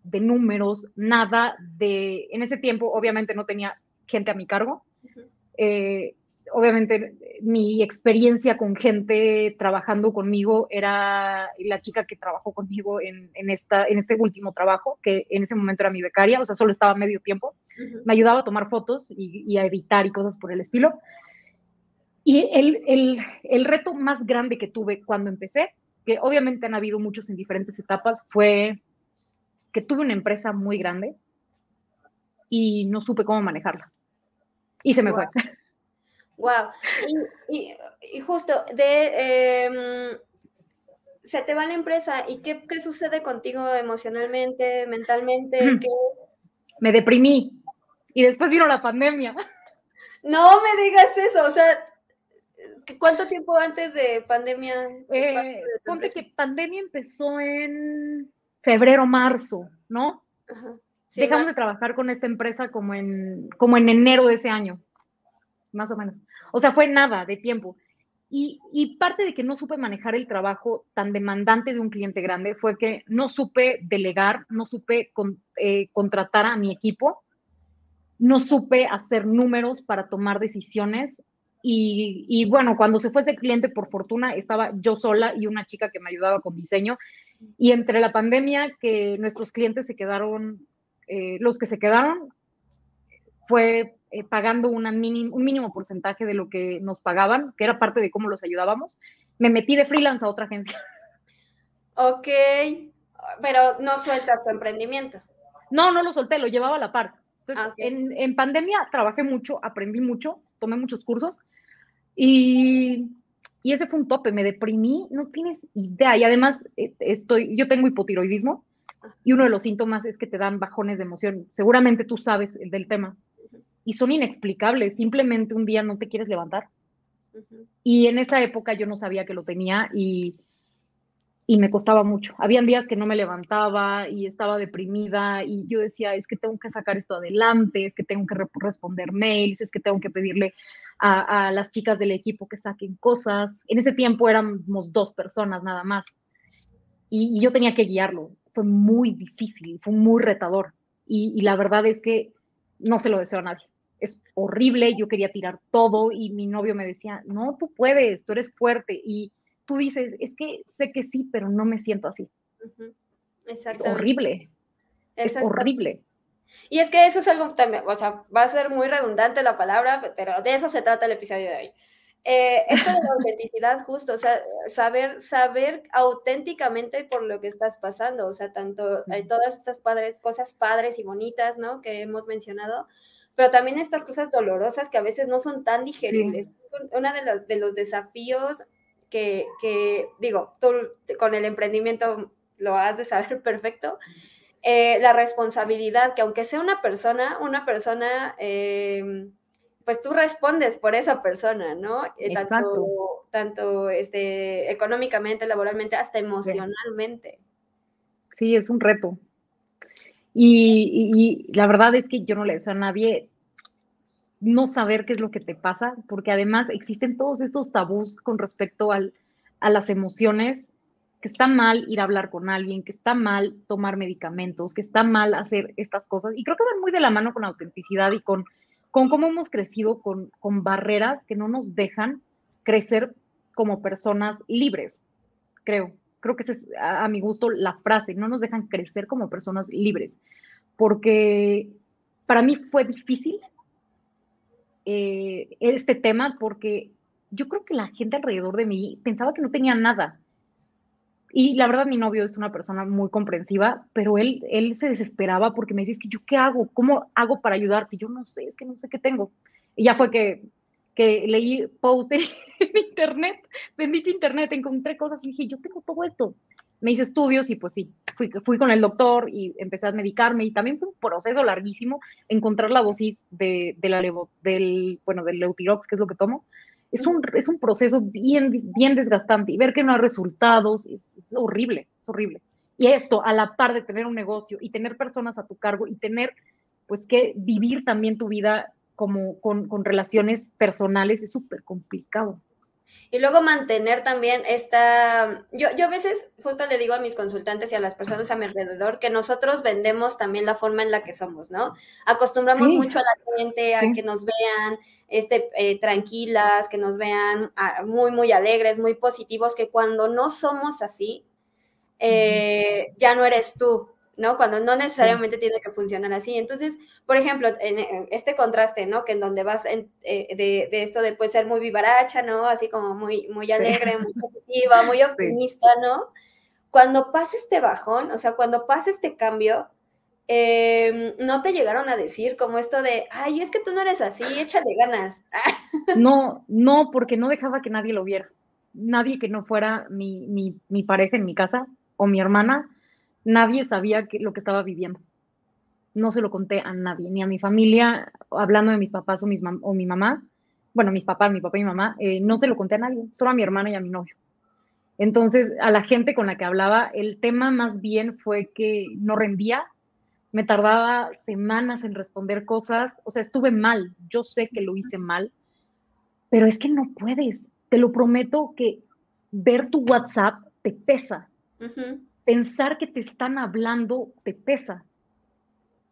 Speaker 2: de números, nada de, en ese tiempo obviamente no tenía gente a mi cargo obviamente mi experiencia con gente trabajando conmigo era la chica que trabajó conmigo en, esta, en este último trabajo, que en ese momento era mi becaria, o sea, solo estaba medio tiempo. Me ayudaba a tomar fotos y, a editar y cosas por el estilo. Y el, el, el reto más grande que tuve cuando empecé, que obviamente han habido muchos en diferentes etapas, fue que tuve una empresa muy grande y no supe cómo manejarla. Y se me fue.
Speaker 1: Wow. Y, justo, de em, se te va la empresa y qué, sucede contigo emocionalmente, mentalmente.
Speaker 2: Me deprimí y después vino la pandemia. [LAUGHS]
Speaker 1: No me digas eso, o sea, ¿cuánto tiempo antes de pandemia?
Speaker 2: Eh, ponte que pandemia empezó en febrero, marzo, ¿no? Dejamos de trabajar con esta empresa como en, como en enero de ese año más o menos. O sea, fue nada de tiempo. Y, parte de que no supe manejar el trabajo tan demandante de un cliente grande fue que no supe delegar, no supe eh, contratar a mi equipo, no supe hacer números para tomar decisiones. Y, y, bueno, cuando se fue ese cliente, por fortuna, estaba yo sola y una chica que me ayudaba con diseño. Y entre la pandemia, que nuestros clientes se quedaron, eh, los que se quedaron, fue eh, pagando una un mínimo porcentaje de lo que nos pagaban, que era parte de cómo los ayudábamos, me metí de freelance a otra agencia.
Speaker 1: Ok, pero no sueltas tu emprendimiento.
Speaker 2: No, no lo solté, lo llevaba a la par. Entonces, ah, en, en, pandemia trabajé mucho, aprendí mucho, tomé muchos cursos y, y, ese fue un tope, me deprimí, no tienes idea. Y además, eh, estoy, yo tengo hipotiroidismo y uno de los síntomas es que te dan bajones de emoción. Seguramente tú sabes del tema y son inexplicables. Simplemente un día no te quieres levantar. Y en esa época yo no sabía que lo tenía y, y me costaba mucho. Habían días que no me levantaba y estaba deprimida y yo decía, es que tengo que sacar esto adelante, es que tengo que responder mails, es que tengo que pedirle a, a, las chicas del equipo que saquen cosas. En ese tiempo éramos dos personas nada más y, yo tenía que guiarlo. Fue muy difícil, fue muy retador y, y la verdad es que no se lo deseo a nadie es horrible, yo quería tirar todo y mi novio me decía, no, tú puedes, tú eres fuerte. Y tú dices, es que sé que sí, pero no me siento así. Es horrible. Es horrible.
Speaker 1: Y es que eso es algo también, o sea, va a ser muy redundante la palabra, pero de eso se trata el episodio de hoy. Eh, esto de la [LAUGHS] autenticidad, justo, o sea, saber, saber auténticamente por lo que estás pasando, o sea, tanto hay todas estas padres, cosas padres y bonitas, ¿no? Que hemos mencionado, pero también estas cosas dolorosas que a veces no son tan digeribles. Uno de los, de los desafíos que, que, digo, tú con el emprendimiento lo has de saber [LAUGHS] perfecto, eh, la responsabilidad, que aunque sea una persona, una persona, eh, pues tú respondes por esa persona, ¿no? Eh, tanto, tanto este, económicamente, laboralmente, hasta emocionalmente.
Speaker 2: Sí, es un reto. Y, la verdad es que yo no le deseo a nadie no saber qué es lo que te pasa, porque además existen todos estos tabús con respecto al, a las emociones, que está mal ir a hablar con alguien, que está mal tomar medicamentos, que está mal hacer estas cosas. Y creo que van muy de la mano con autenticidad y con, con cómo hemos crecido con, con barreras que no nos dejan crecer como personas libres, creo. Creo que esa es a, mi gusto la frase, no nos dejan crecer como personas libres, porque para mí fue difícil eh, este tema porque yo creo que la gente alrededor de mí pensaba que no tenía nada. Y la verdad, mi novio es una persona muy comprensiva, pero él, él se desesperaba porque me dice, que yo qué hago, cómo hago para ayudarte. yo no sé, es que no sé qué tengo. Y ya fue que, que leí post en, [LAUGHS] internet, bendito internet, encontré cosas y dije, yo tengo todo esto. Me hice estudios y pues sí, fui, fui con el doctor y empecé a medicarme y también fue un proceso larguísimo encontrar la dosis de, de la, del, bueno, del Leutirox, que es lo que tomo, es un, es un proceso bien, bien desgastante y ver que no hay resultados es, horrible, es horrible. Y esto, a la par de tener un negocio y tener personas a tu cargo y tener, pues, que vivir también tu vida como con, con relaciones personales es súper complicado.
Speaker 1: Y luego mantener también esta, yo, yo a veces justo le digo a mis consultantes y a las personas a mi alrededor que nosotros vendemos también la forma en la que somos, ¿no? Acostumbramos mucho a la gente a que nos vean este, eh, tranquilas, que nos vean ah, muy, muy alegres, muy positivos, que cuando no somos así, eh, ya no eres tú, ¿no? Cuando no necesariamente tiene que funcionar así. Entonces, por ejemplo, en, este contraste, ¿no? Que en donde vas eh, de, esto de pues, ser muy vivaracha, ¿no? Así como muy, muy alegre, muy [LAUGHS] positiva, muy optimista, ¿no? Cuando pasa este bajón, o sea, cuando pasa este cambio, em, no te llegaron a decir como esto de, ay, es que tú no eres así, échale ganas. [LAUGHS]
Speaker 2: no, no, porque no dejaba que nadie lo viera. Nadie que no fuera mi, mi, mi pareja en mi casa o mi hermana nadie sabía lo que estaba viviendo. No se lo conté a nadie, ni a mi familia, hablando de mis papás o, mis o mi mamá, bueno, mis papás, mi papá y mi mamá, eh, no se lo conté a nadie, solo a mi hermana y a mi novio. Entonces, a la gente con la que hablaba, el tema más bien fue que no rendía, me tardaba semanas en responder cosas, o sea, estuve mal, yo sé que lo hice mal, pero es que no puedes, te lo prometo que ver tu WhatsApp te pesa pensar que te están hablando te pesa.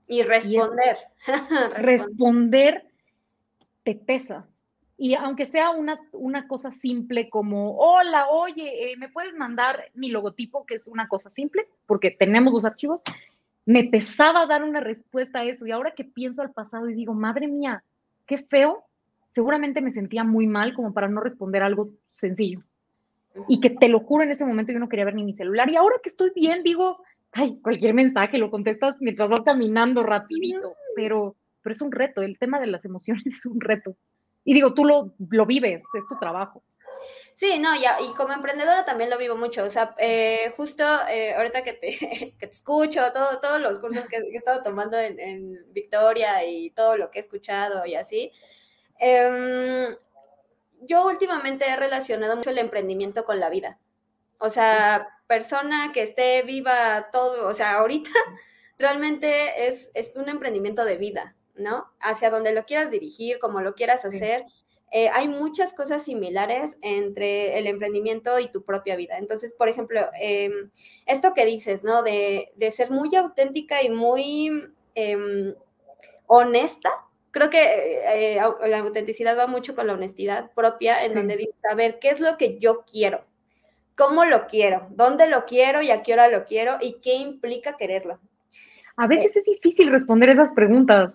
Speaker 1: Y [LAUGHS] responder.
Speaker 2: responder te pesa. Y aunque sea una, una cosa simple como, hola, oye, eh, ¿me puedes mandar mi logotipo? Que es una cosa simple, porque tenemos los archivos. Me pesaba dar una respuesta a eso. Y ahora que pienso al pasado y digo, madre mía, qué feo, seguramente me sentía muy mal como para no responder algo sencillo y que te lo juro en ese momento yo no quería ver ni mi celular y ahora que estoy bien digo, ay, cualquier mensaje lo contestas mientras vas caminando rapidito, pero, pero es un reto, el tema de las emociones [LAUGHS] es un reto. Y digo, tú lo, lo vives, es tu trabajo.
Speaker 1: Sí, no, ya, y como emprendedora también lo vivo mucho. O sea, eh, justo eh, ahorita que te, [LAUGHS] que te escucho, todo, todos los cursos que, he estado tomando en, en, Victoria y todo lo que he escuchado y así, eh, yo últimamente he relacionado mucho el emprendimiento con la vida. O sea, persona que esté viva todo, o sea, ahorita [LAUGHS] realmente es, es un emprendimiento de vida, ¿no? Hacia donde lo quieras dirigir, como lo quieras hacer. Eh, hay muchas cosas similares entre el emprendimiento y tu propia vida. Entonces, por ejemplo, em, esto que dices, ¿no? De, de, ser muy auténtica y muy em, honesta creo que eh, la autenticidad va mucho con la honestidad propia, en donde dices, a ver, ¿qué es lo que yo quiero? ¿Cómo lo quiero? ¿Dónde lo quiero y a qué hora lo quiero? ¿Y qué implica quererlo?
Speaker 2: A veces es difícil responder esas preguntas.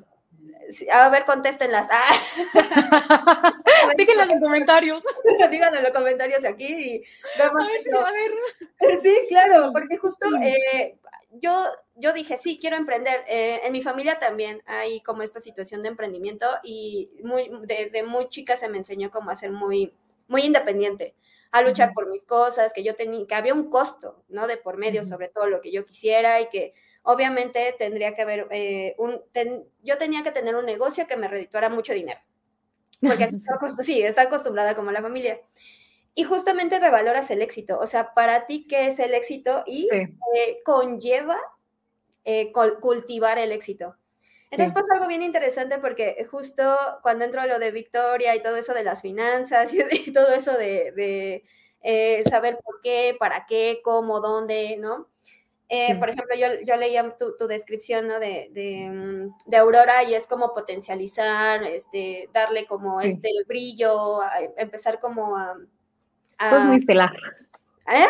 Speaker 1: A ver, contéstenlas. Ah. [LAUGHS]
Speaker 2: Díganlas en comentarios. [LAUGHS]
Speaker 1: Díganlo en los comentarios aquí y vemos a ver, Sí, claro, porque justo eh, yo, yo dije, sí, quiero emprender. Eh, en mi familia también hay como esta situación de emprendimiento y muy, desde muy chica se me enseñó cómo a ser muy, muy independiente, a luchar por mis cosas, que yo tenía, que había un costo, ¿no? De por medio sobre todo lo que yo quisiera y que obviamente tendría que haber eh, un, yo tenía que tener un negocio que me redituara mucho dinero. Porque así [LAUGHS] sí, está acostumbrada como la familia y justamente revaloras el éxito. O sea, para ti, ¿qué es el éxito? Y conlleva eh, cultivar el éxito. Entonces pasa algo bien interesante porque justo cuando entro a lo de Victoria y todo eso de las finanzas [LAUGHS] y, todo eso de, eh, saber por qué, para qué, cómo, dónde, ¿no? Eh, por ejemplo, yo, yo leía tu, descripción ¿no? de, de, Aurora y es como potencializar, este, darle como este brillo, empezar como a,
Speaker 2: Todo es muy estelar.
Speaker 1: ¿Eh?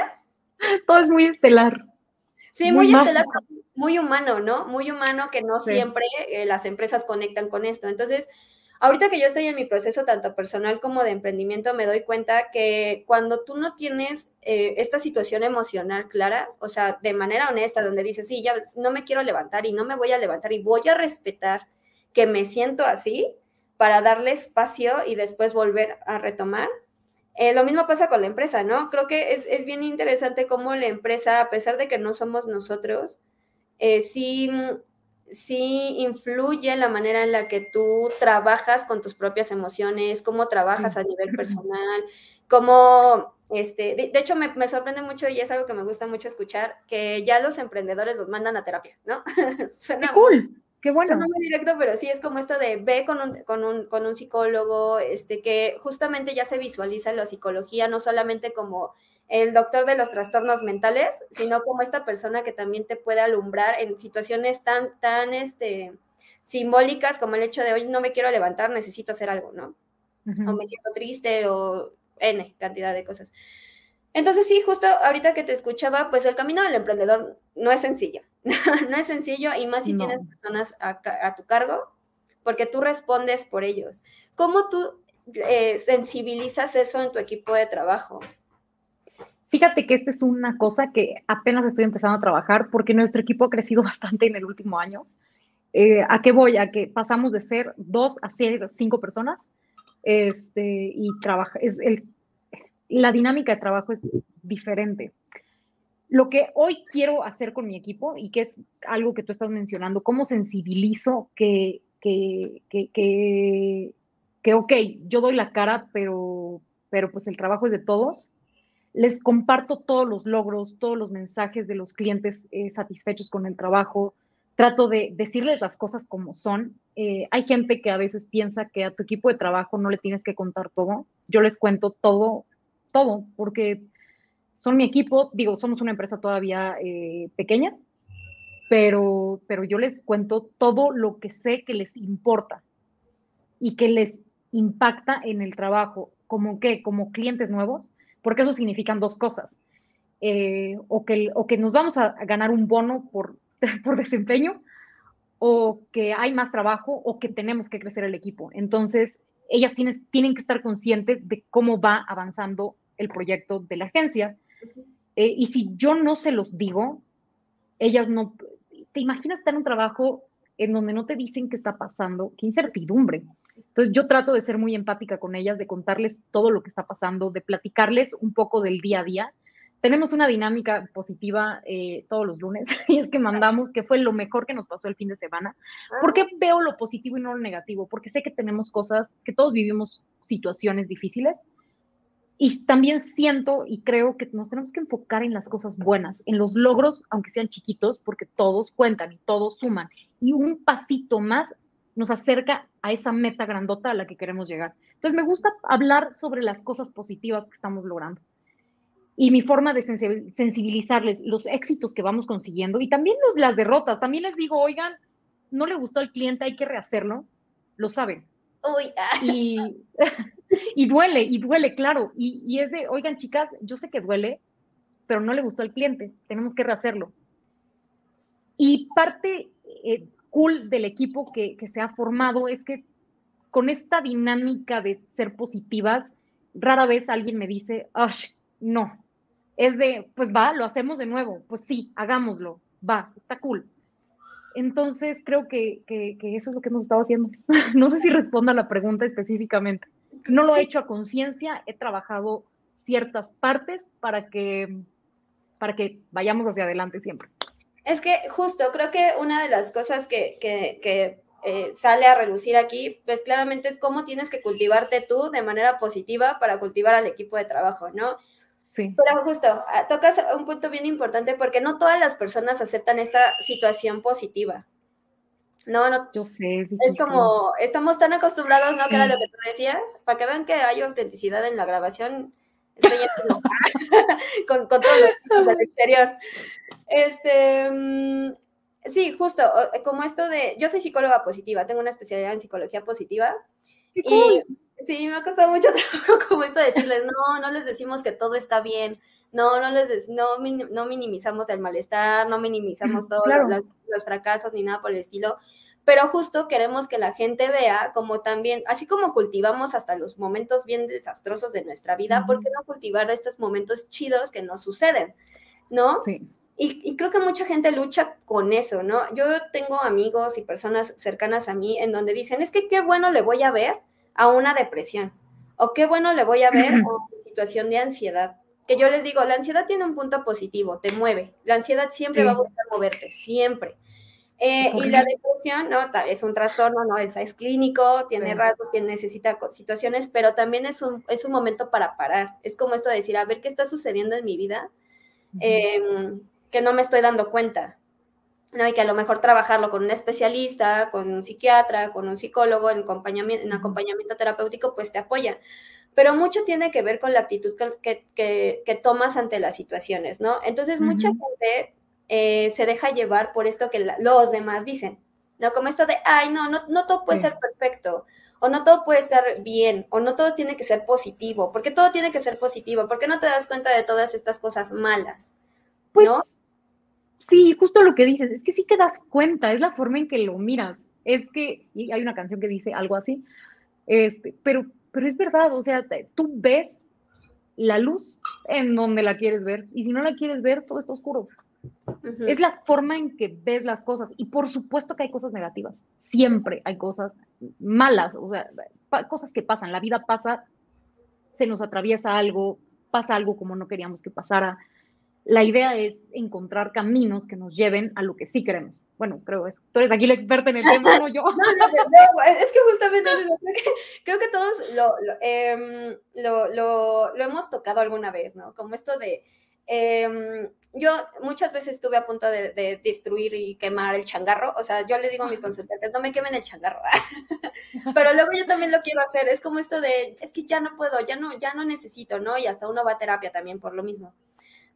Speaker 2: Todo es muy estelar.
Speaker 1: Sí, muy, estelar, muy humano, ¿no? Muy humano que no siempre eh, las empresas conectan con esto. Entonces, Ahorita que yo estoy en mi proceso tanto personal como de emprendimiento, me doy cuenta que cuando tú no tienes eh, esta situación emocional clara, o sea, de manera honesta, donde dices, sí, ya no me quiero levantar y no me voy a levantar y voy a respetar que me siento así para darle espacio y después volver a retomar. Eh, lo mismo pasa con la empresa, ¿no? Creo que es, es, bien interesante cómo la empresa, a pesar de que no somos nosotros, eh, sí sí influye la manera en la que tú trabajas con tus propias emociones, cómo trabajas a nivel personal, cómo, este, de, hecho me, me, sorprende mucho y es algo que me gusta mucho escuchar, que ya los emprendedores los mandan a terapia, ¿no? [LAUGHS]
Speaker 2: Suena ¡Qué cool! Qué bueno.
Speaker 1: Suena muy directo, pero sí es como esto de ve con un, con un, con un psicólogo, este, que justamente ya se visualiza la psicología, no solamente como el doctor de los trastornos mentales, sino como esta persona que también te puede alumbrar en situaciones tan, tan este, simbólicas como el hecho de hoy no me quiero levantar, necesito hacer algo, ¿no? O me siento triste o N cantidad de cosas. Entonces sí, justo ahorita que te escuchaba, pues el camino del emprendedor no es sencillo, [LAUGHS] no es sencillo y más si tienes personas a, tu cargo, porque tú respondes por ellos. ¿Cómo tú eh, sensibilizas eso en tu equipo de trabajo?
Speaker 2: Fíjate que esta es una cosa que apenas estoy empezando a trabajar porque nuestro equipo ha crecido [LAUGHS] bastante en el último año. Eh, ¿A qué voy? A que pasamos de ser dos a cinco personas este, y trabaja, es el, la dinámica de trabajo es diferente. Lo que hoy quiero hacer con mi equipo y que es algo que tú estás mencionando, cómo sensibilizo que, que, que, que, ok, yo doy la cara, pero, pero pues el trabajo es de todos les comparto todos los logros, todos los mensajes de los clientes eh, satisfechos con el trabajo, trato de decirles las cosas como son. Eh, hay gente que a veces piensa que a tu equipo de trabajo no le tienes que contar todo. Yo les cuento todo, todo, porque son mi equipo, digo, somos una empresa todavía eh, pequeña, pero, pero yo les cuento todo lo que sé que les importa y que les impacta en el trabajo, como que, como clientes nuevos, porque eso significan dos cosas. Eh, o, que, o que nos vamos a ganar un bono por, [LAUGHS] por desempeño, o que hay más trabajo, o que tenemos que crecer el equipo. Entonces, ellas tienen, tienen que estar conscientes de cómo va avanzando el proyecto de la agencia. Eh, y si yo no se los digo, ellas no... ¿Te imaginas estar en un trabajo en donde no te dicen qué está pasando? Qué incertidumbre. Entonces yo trato de ser muy empática con ellas, de contarles todo lo que está pasando, de platicarles un poco del día a día. Tenemos una dinámica positiva eh, todos los lunes [LAUGHS] y es que mandamos que fue lo mejor que nos pasó el fin de semana. ¿Por qué veo lo positivo y no lo negativo? Porque sé que tenemos cosas, que todos vivimos situaciones difíciles y también siento y creo que nos tenemos que enfocar en las cosas buenas, en los logros, aunque sean chiquitos, porque todos cuentan y todos suman. Y un pasito más nos acerca a esa meta grandota a la que queremos llegar. Entonces me gusta hablar sobre las cosas positivas que estamos logrando. Y mi forma de sensibilizarles los éxitos que vamos consiguiendo y también las derrotas. También les digo, oigan, no le gustó al cliente, hay que rehacerlo. Lo saben.
Speaker 1: Uy, ah.
Speaker 2: y, [LAUGHS] y, duele, y duele, claro. Y, y, es de, oigan, chicas, yo sé que duele, pero no le gustó al cliente, tenemos que rehacerlo. Y parte, eh, cool del equipo que, se ha formado es que con esta dinámica de ser positivas, rara vez alguien me dice, no, es de, pues va, lo hacemos de nuevo, pues sí, hagámoslo, va, está cool. Entonces creo que, eso es lo que hemos estado haciendo. [LAUGHS] no sé si responda a la pregunta específicamente. No lo he hecho a conciencia, he trabajado ciertas partes para que, para que vayamos hacia adelante siempre.
Speaker 1: Es que justo, creo que una de las cosas que, eh, sale a relucir aquí, pues claramente es cómo tienes que cultivarte tú de manera positiva para cultivar al equipo de trabajo, ¿no?
Speaker 2: Sí.
Speaker 1: Pero justo, ah, tocas un punto bien importante porque no todas las personas aceptan esta situación positiva. No, no.
Speaker 2: Yo sé.
Speaker 1: Es como, estamos tan acostumbrados, ¿no? Que era lo que tú decías, para que vean que hay autenticidad en la grabación, estoy [LAUGHS] [LAUGHS] con, con todo lo del exterior. Este, mm, sí, justo, como esto de, yo soy psicóloga positiva, tengo una especialidad en psicología positiva. Y sí, me ha costado mucho [LAUGHS] trabajo como esto de decirles, no, no les decimos que todo está bien, no, no les no, no minimizamos el malestar, no minimizamos todos los, los, fracasos ni nada por el estilo, pero justo queremos que la gente vea como también, así como cultivamos hasta los momentos bien desastrosos de nuestra vida, ¿por qué no cultivar estos momentos chidos que nos suceden? ¿No? Sí. Y, y, creo que mucha gente lucha con eso, ¿no? Yo tengo amigos y personas cercanas a mí en donde dicen, es que qué bueno le voy a ver a una depresión, o qué bueno le voy a ver una situación de ansiedad que yo les digo, la ansiedad tiene un punto positivo, te mueve. La ansiedad siempre va a buscar moverte, siempre. Eh, y la depresión, ¿no? Es un trastorno, ¿no? Es, es clínico, tiene rasgos, tiene, necesita situaciones, pero también es un, es un momento para parar. Es como esto de decir, a ver qué está sucediendo en mi vida, em, que no me estoy dando cuenta. ¿No? Y que a lo mejor trabajarlo con un especialista, con un psiquiatra, con un psicólogo, en acompañamiento, en acompañamiento terapéutico, pues te apoya pero mucho tiene que ver con la actitud que, que, tomas ante las situaciones, ¿no? Entonces, mucha gente eh, se deja llevar por esto que los demás dicen, ¿no? Como esto de, ay, no, no, no todo puede ser perfecto, o no todo puede estar bien, o no todo tiene que ser positivo, porque todo tiene que ser positivo, ¿por qué no te das cuenta de todas estas cosas malas?
Speaker 2: Pues, ¿no? Sí, justo lo que dices, es que sí te das cuenta, es la forma en que lo miras, es que, y hay una canción que dice algo así, este, pero pero es verdad, o sea, tú ves la luz en donde la quieres ver y si no la quieres ver, todo está oscuro. Es la forma en que ves las cosas y por supuesto que hay cosas negativas, siempre hay cosas malas, o sea, cosas que pasan, la vida pasa, se nos atraviesa algo, pasa algo como no queríamos que pasara, la idea es encontrar caminos que nos lleven a lo que sí queremos. Bueno, creo eso. Tú eres aquí la experta en el [LAUGHS] tema, no yo. no,
Speaker 1: no, es que justamente creo que, todos em, lo, lo, lo, hemos tocado alguna vez, ¿no? Como esto de... Em, yo muchas veces estuve a punto de, destruir y quemar el changarro, o sea, yo les digo a mis consultantes, no me quemen el changarro, [LAUGHS] pero luego yo también lo quiero hacer, es como esto de, es que ya no puedo, ya no, ya no necesito, ¿no? Y hasta uno va a terapia también por lo mismo.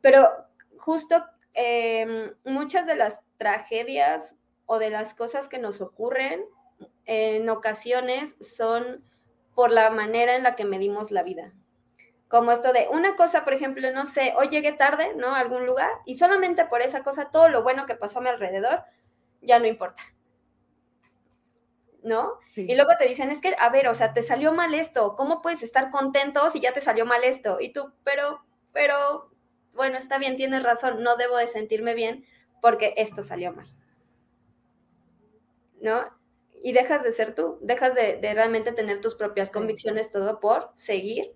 Speaker 1: Pero justo em, muchas de las tragedias o de las cosas que nos ocurren en ocasiones son por la manera en la que medimos la vida. Como esto de una cosa, por ejemplo, no sé, hoy llegué tarde, ¿no? A algún lugar y solamente por esa cosa, todo lo bueno que pasó a mi alrededor, ya no importa. ¿no? Y luego te dicen, es que, a ver, o sea, te salió mal esto, ¿cómo puedes estar contento si ya te salió mal esto? Y tú, pero, pero, bueno, está bien, tienes razón, no debo de sentirme bien porque esto salió mal. ¿No? Y dejas de ser tú, dejas de, realmente tener tus propias convicciones, todo por seguir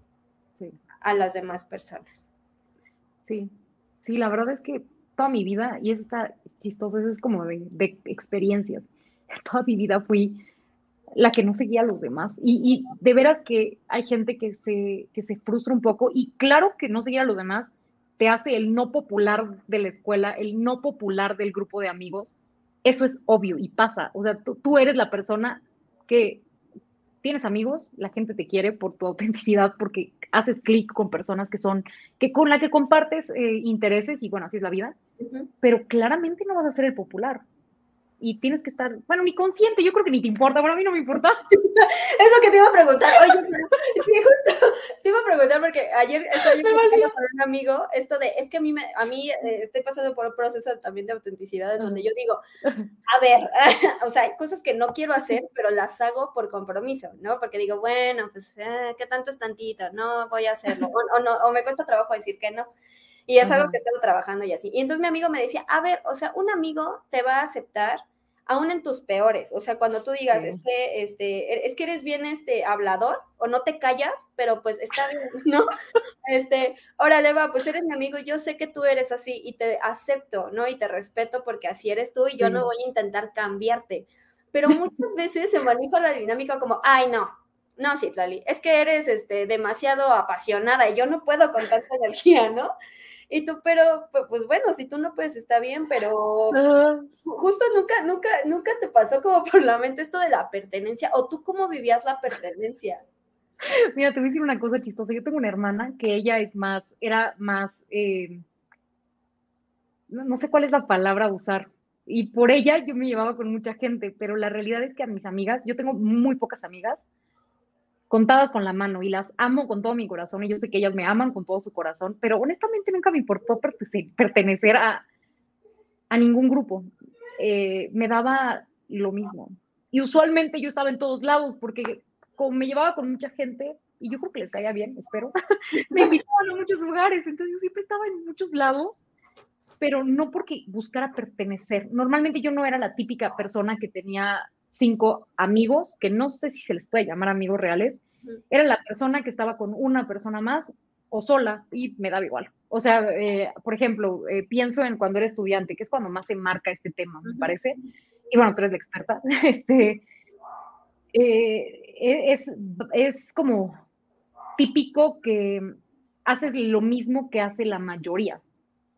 Speaker 1: a las demás personas.
Speaker 2: Sí, sí, la verdad es que toda mi vida, y eso está chistoso, eso es como de, de experiencias, [LAUGHS] toda mi vida fui la que no seguía a los demás. Y, y, de veras que hay gente que se, que se frustra un poco, y claro que no seguir a los demás te hace el no popular de la escuela, el no popular del grupo de amigos, eso es obvio y pasa. O sea, tú, eres la persona que tienes amigos, la gente te quiere por tu autenticidad, porque haces clic con personas que son, que con la que compartes eh, intereses y bueno, así es la vida, pero claramente no vas a ser el popular y tienes que estar, bueno, ni consciente, yo creo que ni te importa, bueno, a mí no me importa. [LAUGHS]
Speaker 1: es lo que te iba a preguntar, oye, pero es que justo te iba a preguntar porque ayer estoy [LAUGHS] con un amigo esto de, es que a mí, me, a mí eh, estoy pasando por un proceso también de autenticidad en donde yo digo, [LAUGHS] a ver, [LAUGHS] o sea, hay cosas que no quiero hacer, pero las hago por compromiso, ¿no? Porque digo, bueno, pues, eh, ¿qué tanto es tantito? No, voy a hacerlo, o, no, o me cuesta trabajo decir que no. Y es algo que he estado trabajando y así. Y entonces mi amigo me decía, a ver, o sea, un amigo te va a aceptar aún en tus peores. O sea, cuando tú digas, es que, este, e, es que eres bien este, hablador o no te callas, pero pues está bien, [LAUGHS] ¿no? Este, órale, va, pues eres mi amigo, yo sé que tú eres así y te acepto, ¿no? Y te respeto porque así eres tú y yo no voy a intentar cambiarte. Pero muchas veces se maneja la dinámica como, ay, no, no, sí, Tlali, es que eres este, demasiado apasionada y yo no puedo con tanta energía, ¿no? Y tú, pero, pues bueno, si tú no puedes, está bien, pero justo nunca, nunca, nunca te pasó como por la mente esto de la pertenencia, o tú cómo vivías la pertenencia.
Speaker 2: Mira, te voy a decir una cosa chistosa. Yo tengo una hermana que ella es más, era más, eh, no, sé cuál es la palabra a usar. Y por ella yo me llevaba con mucha gente, pero la realidad es que a mis amigas, yo tengo muy pocas amigas, contadas con la mano y las amo con todo mi corazón y yo sé que ellas me aman con todo su corazón, pero honestamente nunca me importó pertenecer a, ningún grupo. Eh, me daba lo mismo. Y usualmente yo estaba en todos lados porque me llevaba con mucha gente, y yo creo que les caía bien, espero, [LAUGHS] me invitaban a muchos lugares, entonces yo siempre estaba en muchos lados, pero no porque buscara pertenecer. Normalmente yo no era la típica persona que tenía cinco amigos, que no sé si se les puede llamar amigos reales, era la persona que estaba con una persona más o sola y me daba igual. O sea, eh, por ejemplo, eh, pienso en cuando era estudiante, que es cuando más se marca este tema, me parece. Y bueno, tú eres la experta. [LAUGHS] Este, eh, e, es, es como típico que haces lo mismo que hace la mayoría.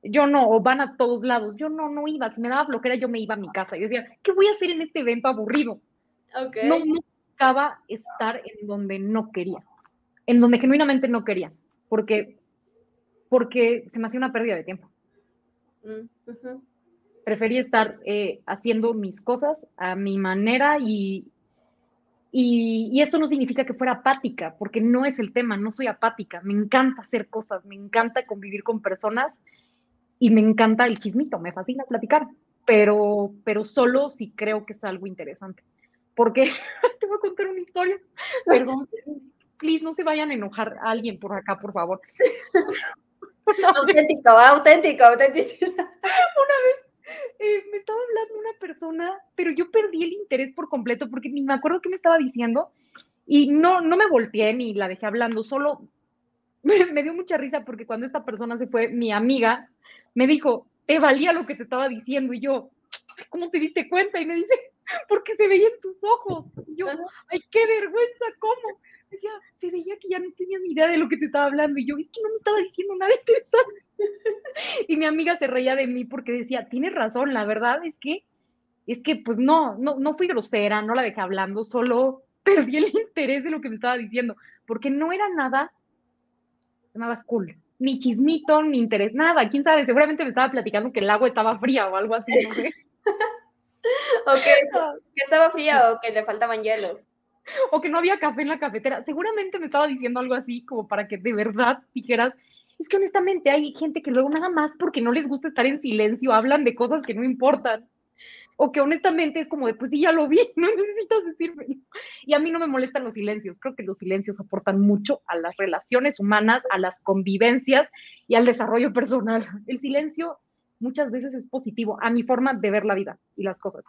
Speaker 2: Yo no, o van a todos lados. Yo no, no iba. Si me daba flojera, yo me iba a mi casa. Yo decía, ¿qué voy a hacer en este evento aburrido? No, no buscaba estar en donde no quería, en donde genuinamente no quería, porque, porque se me hacía una pérdida de tiempo. Mm, Prefería estar eh, haciendo mis cosas a mi manera y, y, esto no significa que fuera apática, porque no es el tema, no soy apática, me encanta hacer cosas, me encanta convivir con personas y me encanta el chismito, me fascina platicar, pero, pero solo si creo que es algo interesante. Porque [LAUGHS] te voy a contar una historia, perdón, please no se vayan a enojar a alguien por acá, por favor. [LAUGHS]
Speaker 1: auténtico, auténtico, auténtico. Una
Speaker 2: vez eh, me estaba hablando una persona, pero yo perdí el interés por completo porque ni me acuerdo qué me estaba diciendo y no, no me volteé ni la dejé hablando, solo [LAUGHS] me, dio mucha risa porque cuando esta persona se fue, mi amiga me dijo, te valía lo que te estaba diciendo y yo, ¿cómo te diste cuenta? Y me dice, [LAUGHS] porque se veía en tus ojos. Y yo, ay, qué vergüenza, ¿cómo? Decía, se veía que ya no tenía ni idea de lo que te estaba hablando. Y yo, es que no me estaba diciendo nada interesante. [LAUGHS] y mi amiga se reía de mí porque decía, tienes razón, la verdad es que, es que pues no, no, no fui grosera, no la dejé hablando, solo [LAUGHS] perdí el interés de lo que me estaba diciendo, porque no era nada, nada cool, ni chismito, ni interés, nada, quién sabe, seguramente me estaba platicando que el agua estaba fría o algo así, no sé. [LAUGHS]
Speaker 1: o [LAUGHS] que estaba fría o que le faltaban hielos
Speaker 2: o que no había café en la cafetera. Seguramente me estaba diciendo algo así como para que de verdad dijeras, es que honestamente hay gente que luego nada más porque no les gusta estar en silencio hablan de cosas que no importan. O que honestamente es como de, pues sí, ya lo vi, [LAUGHS] no necesitas decirme. Y a mí no me molestan los silencios. Creo que los silencios aportan mucho a las relaciones humanas, a las convivencias y al desarrollo personal. El silencio muchas veces es positivo a mi forma de ver la vida y las cosas.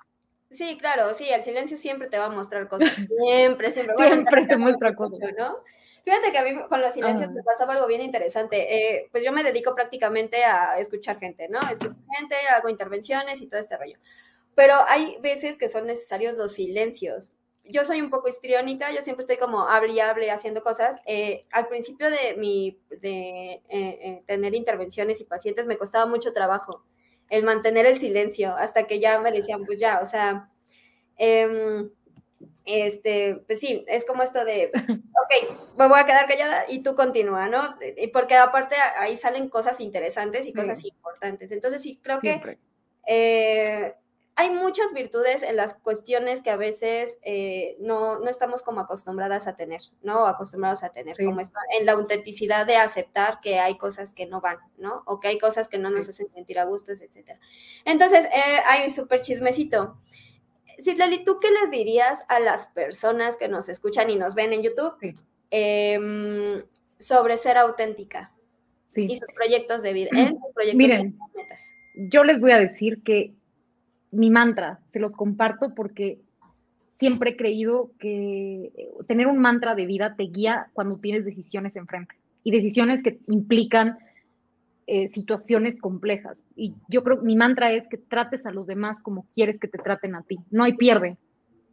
Speaker 1: Sí, claro, sí, el silencio siempre te va a mostrar cosas. [LAUGHS] Siempre, siempre.
Speaker 2: siempre te muestra cosas.
Speaker 1: ¿no? Fíjate que a mí con los silencios me pasaba algo bien interesante. Eh, pues yo me dedico prácticamente a escuchar gente, ¿no? Escucho gente, hago intervenciones y todo este rollo. Pero hay veces que son necesarios los silencios. Yo soy un poco histriónica, yo siempre estoy como hable y hable haciendo cosas. Eh, al principio de mi de eh, tener intervenciones y pacientes me costaba mucho trabajo el mantener el silencio hasta que ya me decían, pues ya, o sea, eh, este, pues sí, es como esto de, ok, me voy a quedar callada y tú continúa, ¿no? Porque aparte ahí salen cosas interesantes y cosas importantes. Entonces sí, creo que eh, hay muchas virtudes en las cuestiones que a veces eh, no, no, estamos como acostumbradas a tener, ¿no? Acostumbrados a tener, como esto, en la autenticidad de aceptar que hay cosas que no van, ¿no? O que hay cosas que no nos hacen sentir a gustos, etc. Entonces, eh, hay un súper chismecito. Citlali, ¿tú qué les dirías a las personas que nos escuchan y nos ven en YouTube em, sobre ser auténtica y sus proyectos de vida?
Speaker 2: Miren, yo les voy a decir que mi mantra, se los comparto porque siempre he creído que tener un mantra de vida te guía cuando tienes decisiones enfrente y decisiones que implican eh, situaciones complejas. Y yo creo, mi mantra es que trates a los demás como quieres que te traten a ti. No hay pierde.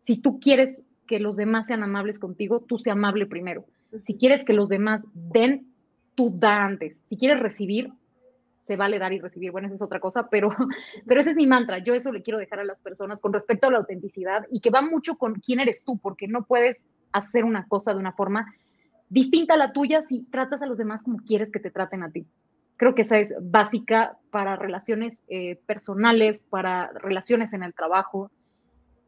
Speaker 2: Si tú quieres que los demás sean amables contigo, tú sé amable primero. Si quieres que los demás den, tú da antes. Si quieres recibir, se vale dar y recibir. Bueno, esa es otra cosa, pero, [LAUGHS] pero ese es mi mantra. Yo eso le quiero dejar a las personas con respecto a la autenticidad y que va mucho con quién eres tú, porque no puedes hacer una cosa de una forma distinta a la tuya si tratas a los demás como quieres que te traten a ti. Creo que esa es básica para relaciones eh, personales, para relaciones en el trabajo.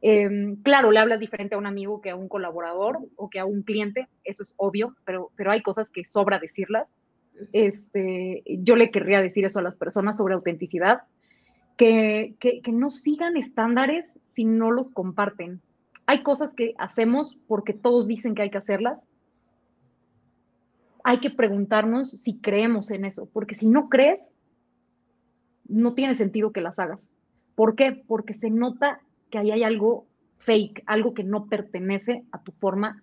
Speaker 2: Em, claro, le hablas diferente a un amigo que a un colaborador o que a un cliente, eso es obvio, pero, pero hay cosas que sobra decirlas. Este, yo le querría decir eso a las personas sobre autenticidad, que, que, no sigan estándares si no los comparten. Hay cosas que hacemos porque todos dicen que hay que hacerlas hay que preguntarnos si creemos en eso, porque si no crees, no tiene sentido que las hagas. ¿Por qué? Porque se nota que ahí hay algo fake, algo que no pertenece a tu forma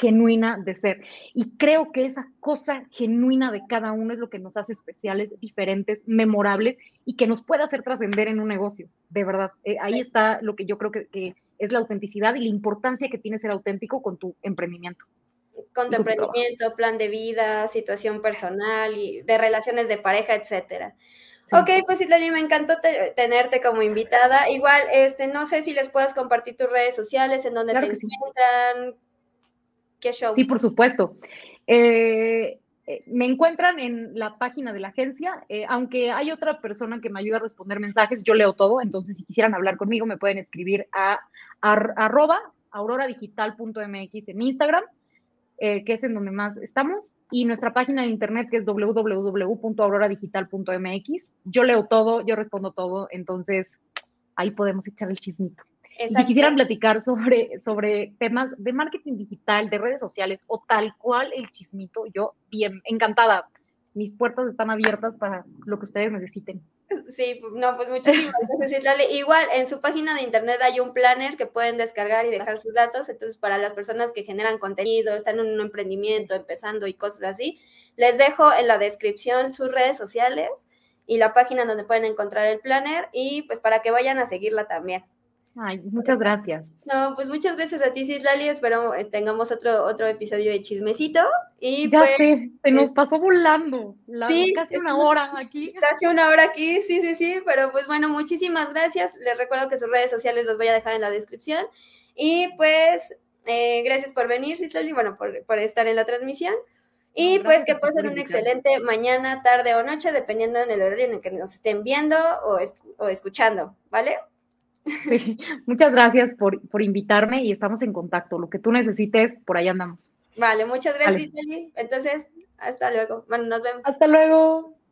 Speaker 2: genuina de ser. Y creo que esa cosa genuina de cada uno es lo que nos hace especiales, diferentes, memorables y que nos puede hacer trascender en un negocio, de verdad. Eh, ahí está lo que yo creo que, que es la autenticidad y la importancia que tiene ser auténtico con tu emprendimiento
Speaker 1: con tu emprendimiento, plan de vida, situación personal y de relaciones de pareja, etcétera. Ok, pues Itlali, me encantó tenerte como invitada. Igual, este, no sé si les puedas compartir tus redes sociales, en donde te encuentran.
Speaker 2: Sí, por supuesto. Eh, eh, me encuentran en la página de la agencia, eh, aunque hay otra persona que me ayuda a responder mensajes, yo leo todo, entonces si quisieran hablar conmigo me pueden escribir a, arroba auroradigital.mx en Instagram que es en donde más estamos, y nuestra página de internet que es www.auroradigital.mx. Yo leo todo, yo respondo todo, entonces ahí podemos echar el chismito. Si quisieran platicar sobre, sobre temas de marketing digital, de redes sociales o tal cual el chismito, yo bien, encantada. Mis puertas están abiertas para lo que ustedes necesiten.
Speaker 1: Sí, no, pues muchísimas [LAUGHS] gracias. Igual en su página de internet hay un planner que pueden descargar y dejar sus datos. Entonces, para las personas que generan contenido, están en un emprendimiento, empezando y cosas así, les dejo en la descripción sus redes sociales y la página donde pueden encontrar el planner y pues para que vayan a seguirla también.
Speaker 2: Ay, muchas gracias.
Speaker 1: No, pues muchas gracias a ti, Citlali. Espero tengamos otro, otro episodio de chismecito. Y
Speaker 2: ya
Speaker 1: pues,
Speaker 2: sé, se nos pasó volando. sí, casi una hora aquí.
Speaker 1: Casi una hora aquí, sí, sí, sí. Pero pues bueno, muchísimas gracias. Les recuerdo que sus redes sociales las voy a dejar en la descripción. Y pues, eh, gracias por venir, Citlali, bueno, por, por estar en la transmisión. Y pues que pasen un excelente mañana, tarde o noche, dependiendo en el horario en el que nos estén viendo o, o escuchando, ¿vale?
Speaker 2: Muchas gracias por, por, invitarme y estamos en contacto. Lo que tú necesites, por ahí andamos.
Speaker 1: Vale, muchas gracias, Entonces, hasta luego. Bueno, nos vemos.
Speaker 2: Hasta luego.